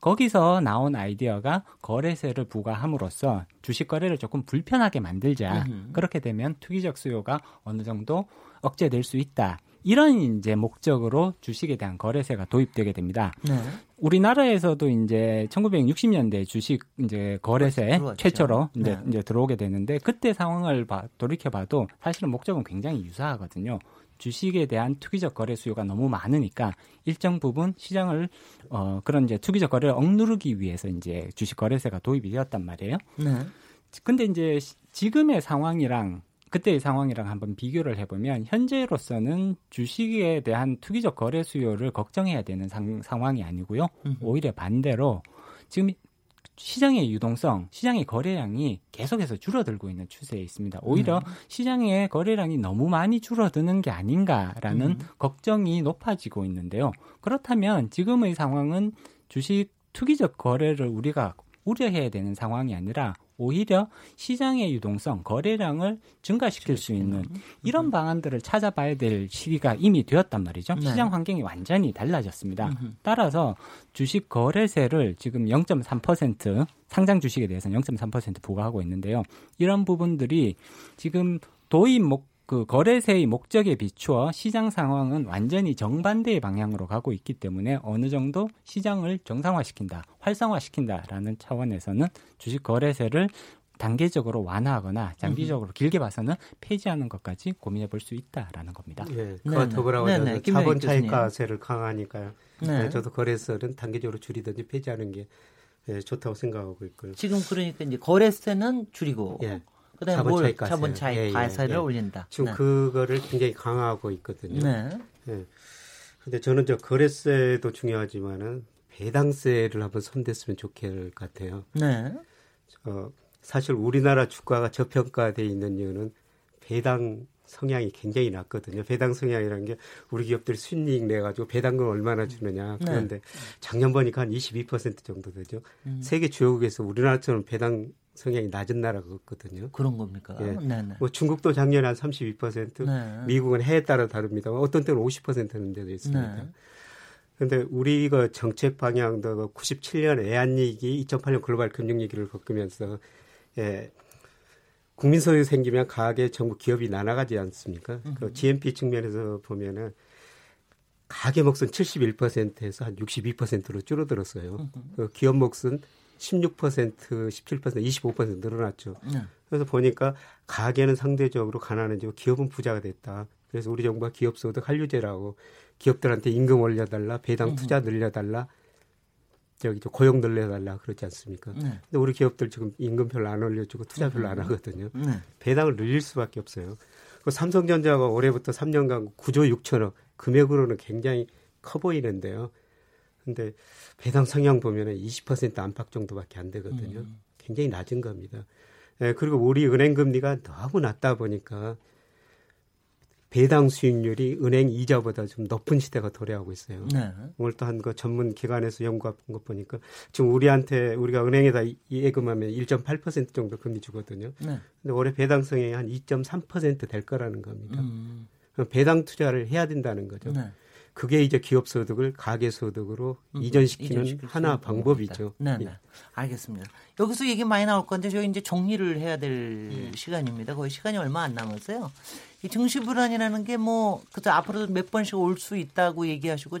[SPEAKER 5] 거기서 나온 아이디어가 거래세를 부과함으로써 주식 거래를 조금 불편하게 만들자. 그렇게 되면 투기적 수요가 어느 정도 억제될 수 있다. 이런 이제 목적으로 주식에 대한 거래세가 도입되게 됩니다. 네. 우리나라에서도 이제 1960년대 주식 이제 거래세 들어왔죠. 최초로 이제, 네. 이제 들어오게 되는데 그때 상황을 봐, 돌이켜 봐도 사실은 목적은 굉장히 유사하거든요. 주식에 대한 투기적 거래 수요가 너무 많으니까 일정 부분 시장을 어 그런 이제 투기적 거래를 억누르기 위해서 이제 주식 거래세가 도입이 되었단 말이에요. 네. 근데 이제 지금의 상황이랑 그때의 상황이랑 한번 비교를 해보면 현재로서는 주식에 대한 투기적 거래 수요를 걱정해야 되는 상, 상황이 아니고요. 오히려 반대로 지금 시장의 유동성, 시장의 거래량이 계속해서 줄어들고 있는 추세에 있습니다. 오히려 음. 시장의 거래량이 너무 많이 줄어드는 게 아닌가라는 음. 걱정이 높아지고 있는데요. 그렇다면 지금의 상황은 주식 투기적 거래를 우리가 우려해야 되는 상황이 아니라 오히려 시장의 유동성, 거래량을 증가시킬 수 있는 이런 방안들을 찾아봐야 될 시기가 이미 되었단 말이죠. 네. 시장 환경이 완전히 달라졌습니다. 따라서 주식 거래세를 지금 0.3% 상장 주식에 대해서는 0.3% 부과하고 있는데요. 이런 부분들이 지금 도입 목 그 거래세의 목적에 비추어 시장 상황은 완전히 정반대의 방향으로 가고 있기 때문에 어느 정도 시장을 정상화시킨다, 활성화시킨다라는 차원에서는 주식 거래세를 단계적으로 완화하거나 장기적으로 음. 길게 봐서는 폐지하는 것까지 고민해 볼 수 있다라는 겁니다.
[SPEAKER 4] 네, 그와 더불어 네, 네. 자본 차익과세를 강화하니까요. 네. 네. 저도 거래세는 단계적으로 줄이든지 폐지하는 게 네, 좋다고 생각하고 있고요.
[SPEAKER 2] 지금 그러니까 이제 거래세는 줄이고 예. 그다음에 자본 차익 가세. 자본 차익 예, 예, 예, 올린다.
[SPEAKER 4] 지금 네. 그거를 굉장히 강화하고 있거든요. 네. 예. 근데 저는 저 거래세도 중요하지만은 배당세를 한번 손댔으면 좋겠을 것 같아요. 네. 어, 사실 우리나라 주가가 저평가돼 있는 이유는 배당 성향이 굉장히 낮거든요. 배당 성향이라는 게 우리 기업들이 순이익 내가지고 배당금 얼마나 주느냐. 네. 그런데 네. 작년 보니까 한 22% 정도 되죠. 음. 세계 주요국에서 우리나라처럼 배당 성향이 낮은 나라가 없거든요.
[SPEAKER 2] 그런 겁니까? 예.
[SPEAKER 4] 네네. 네. 뭐 중국도 작년에 한 32%, 네. 미국은 해에 따라 다릅니다. 어떤 때는 50%는 데도 있습니다. 네. 그런데 우리 이거 정책 방향도 97년 애한위기, 2008년 글로벌 금융위기를 겪으면서 예, 국민 소유 생기면 가계 정부 기업이 나눠가지 않습니까? 그 GNP 측면에서 보면은 가계 몫은 71%에서 한 62%로 줄어들었어요. 그 기업 몫은 16%, 17%, 25% 늘어났죠. 네. 그래서 보니까 가계는 상대적으로 가난해지고 기업은 부자가 됐다. 그래서 우리 정부가 기업 소득 한류제라고 기업들한테 임금 올려달라, 배당 투자 늘려달라, 저기 저 고용 늘려달라 그러지 않습니까? 네. 근데 우리 기업들 지금 임금 별로 안 올려주고 투자 별로 안 하거든요. 네. 배당을 늘릴 수밖에 없어요. 그 삼성전자가 올해부터 3년간 9조 6천억 금액으로는 굉장히 커 보이는데요. 근데 배당 성향 보면은 20% 안팎 정도밖에 안 되거든요. 음. 굉장히 낮은 겁니다. 예, 그리고 우리 은행 금리가 너무 낮다 보니까 배당 수익률이 은행 이자보다 좀 높은 시대가 도래하고 있어요. 네. 오늘 또 한 거 전문 기관에서 연구한 것 보니까 지금 우리한테 우리가 은행에다 예금하면 1.8% 정도 금리 주거든요. 네. 근데 올해 배당 성향이 한 2.3%될 거라는 겁니다. 음. 배당 투자를 해야 된다는 거죠. 네. 그게 이제 기업 소득을 가계 소득으로 음, 이전시키는 하나 방법이죠.
[SPEAKER 2] 네, 네. 알겠습니다. 여기서 얘기 많이 나올 건데 저희 이제 정리를 해야 될 예. 시간입니다. 거의 시간이 얼마 안 남았어요. 이 증시 불안이라는 게뭐 그때 앞으로도 몇 번씩 올 수 있다고 얘기하시고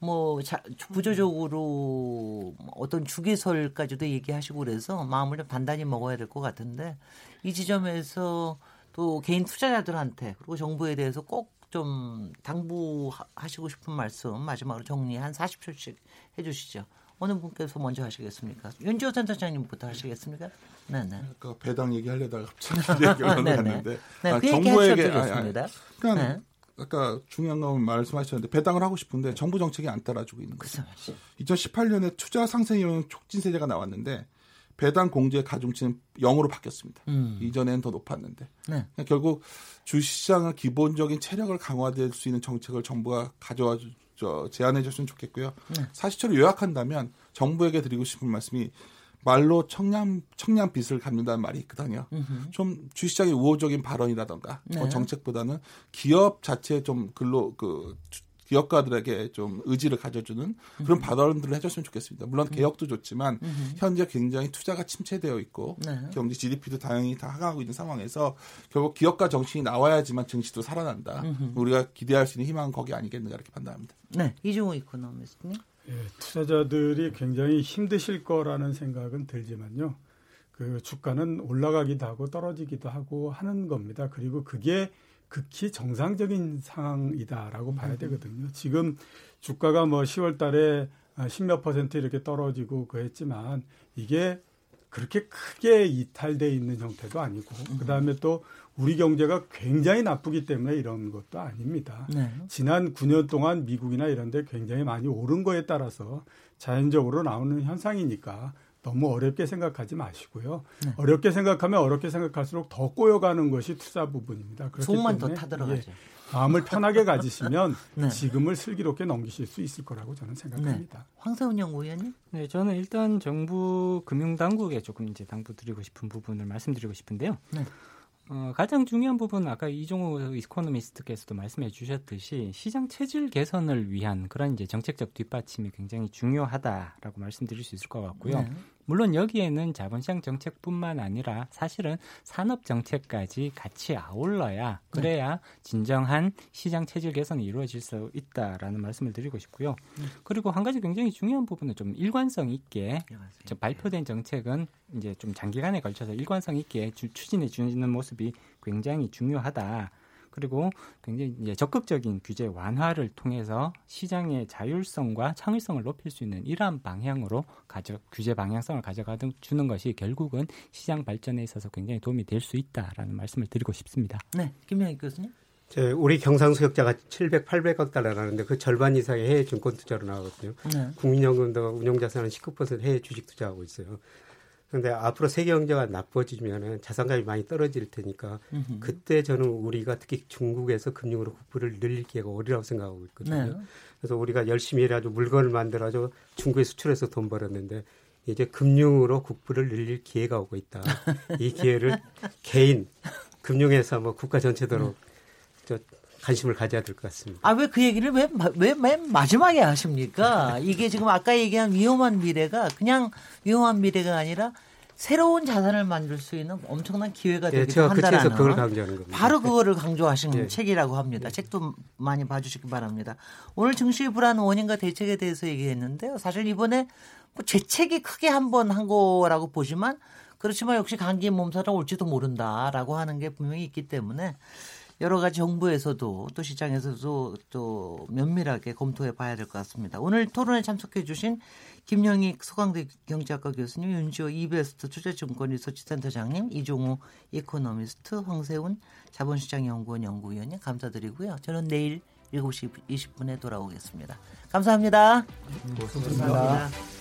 [SPEAKER 2] 뭐 자, 구조적으로 어떤 주기설까지도 얘기하시고 그래서 마음을 좀 단단히 먹어야 될 것 같은데 이 지점에서 또 개인 투자자들한테 그리고 정부에 대해서 꼭 좀 당부하시고 싶은 말씀 마지막으로 정리 한 40초씩 해주시죠. 어느 분께서 먼저 하시겠습니까? 윤지호 센터장님부터 하시겠습니까?
[SPEAKER 6] 네네. 그 배당 얘기하려다가 갑자기 얘기가 [laughs] 나갔는데
[SPEAKER 2] 네, 아, 그 정부에게 아, 아,
[SPEAKER 6] 그러니까 네. 아까 중요한 거 말씀하셨는데 배당을 하고 싶은데 정부 정책이 안 따라주고 있는 거죠. 2018년에 투자 상승이론 촉진 세제가 나왔는데 배당 공제 가중치는 0으로 바뀌었습니다. 음. 이전에는 더 높았는데 네. 결국 주시장을 기본적인 체력을 강화될 수 있는 정책을 정부가 가져와 저 제안해 줬으면 좋겠고요. 네. 사실처럼 요약한다면 정부에게 드리고 싶은 말씀이 말로 청량 청량 빚을 갚는다는 말이 있거든요. 음흠. 좀 주시장의 우호적인 발언이라던가 네. 뭐 정책보다는 기업 자체 좀 근로 그 기업가들에게 좀 의지를 가져주는 그런 음. 발언들을 해줬으면 좋겠습니다. 물론 음. 개혁도 좋지만 음. 현재 굉장히 투자가 침체되어 있고 네. 경제 GDP도 다행히 다 하강하고 있는 상황에서 결국 기업가 정신이 나와야지만 증시도 살아난다. 음. 우리가 기대할 수 있는 희망은 거기 아니겠는가 이렇게 판단합니다.
[SPEAKER 2] 네, 이종호 이코노미스트님.
[SPEAKER 3] 예, 투자자들이 굉장히 힘드실 거라는 생각은 들지만요. 그 주가는 올라가기도 하고 떨어지기도 하고 하는 겁니다. 그리고 그게 극히 정상적인 상황이다라고 봐야 음. 되거든요. 지금 주가가 뭐 10월 달에 10몇 퍼센트 이렇게 떨어지고 그랬지만 이게 그렇게 크게 이탈돼 있는 형태도 아니고 음. 그다음에 또 우리 경제가 굉장히 나쁘기 때문에 이런 것도 아닙니다. 네. 지난 9년 동안 미국이나 이런 데 굉장히 많이 오른 거에 따라서 자연적으로 나오는 현상이니까 너무 어렵게 생각하지 마시고요. 네. 어렵게 생각하면 어렵게 생각할수록 더 꼬여가는 것이 투자 부분입니다.
[SPEAKER 2] 속만 더 타들어가죠. 예,
[SPEAKER 3] 마음을 편하게 가지시면 [laughs] 네. 지금을 슬기롭게 넘기실 수 있을 거라고 저는 생각합니다. 네.
[SPEAKER 2] 황세훈 연구위원님?
[SPEAKER 5] 네, 저는 일단 정부 금융당국에 조금 이제 당부드리고 싶은 부분을 말씀드리고 싶은데요. 네. 어, 가장 중요한 부분은 아까 이종호 이코노미스트께서도 말씀해 주셨듯이 시장 체질 개선을 위한 그런 이제 정책적 뒷받침이 굉장히 중요하다라고 말씀드릴 수 있을 것 같고요. 네. 물론 여기에는 자본시장 정책뿐만 아니라 사실은 산업 정책까지 같이 아울러야 그래야 네. 진정한 시장 체질 개선이 이루어질 수 있다라는 말씀을 드리고 싶고요. 네. 그리고 한 가지 굉장히 중요한 부분은 좀 일관성 있게 발표된 정책은 이제 좀 장기간에 걸쳐서 일관성 있게 주, 추진해 주는 모습이 굉장히 중요하다. 그리고 굉장히 이제 적극적인 규제 완화를 통해서 시장의 자율성과 창의성을 높일 수 있는 이러한 방향으로 가져 규제 방향성을 가져가 주는 것이 결국은 시장 발전에 있어서 굉장히 도움이 될 수 있다라는 말씀을 드리고 싶습니다.
[SPEAKER 2] 네, 김영희 교수님.
[SPEAKER 4] 저 우리 경상수역자가 700, 800억 달러라는데 그 절반 이상이 해외 증권 투자로 나오거든요. 네. 국민연금도 운용자산은 19% 해외 주식 투자하고 있어요. 그런데 앞으로 세계 경제가 나빠지면 자산감이 많이 떨어질 테니까 음흠. 그때 저는 우리가 특히 중국에서 금융으로 국부를 늘릴 기회가 오리라고 생각하고 있거든요. 네. 그래서 우리가 열심히 일해가지고 물건을 만들어가지고 중국에 수출해서 돈 벌었는데 이제 금융으로 국부를 늘릴 기회가 오고 있다. [laughs] 이 기회를 개인 금융에서 뭐 국가 전체도로 저 관심을 가져야 될 것 같습니다.
[SPEAKER 2] 아, 왜 그 얘기를 왜, 왜 맨 마지막에 하십니까? 이게 지금 아까 얘기한 위험한 미래가 그냥 위험한 미래가 아니라 새로운 자산을 만들 수 있는 엄청난 기회가 예, 되기도 예, 한다라는
[SPEAKER 4] 그걸 강조하는 겁니다.
[SPEAKER 2] 바로 그거를 강조하신 예. 책이라고 합니다. 예. 책도 많이 봐주시기 바랍니다. 오늘 증시 불안 원인과 대책에 대해서 얘기했는데요. 사실 이번에 뭐 재책이 크게 한 번 한 거라고 보지만 그렇지만 역시 감기 몸살은 올지도 모른다라고 하는 게 분명히 있기 때문에 여러 가지 정부에서도 또 시장에서도 또 면밀하게 검토해 봐야 될 것 같습니다. 오늘 토론에 참석해 주신 김영익 서강대 경제학과 교수님, 윤지호 이베스트 투자증권 리서치센터장님, 이종우 이코노미스트, 황세운 자본시장연구원 연구위원님 감사드리고요. 저는 내일 7시 20분에 돌아오겠습니다. 감사합니다.
[SPEAKER 3] 고맙습니다. 감사합니다.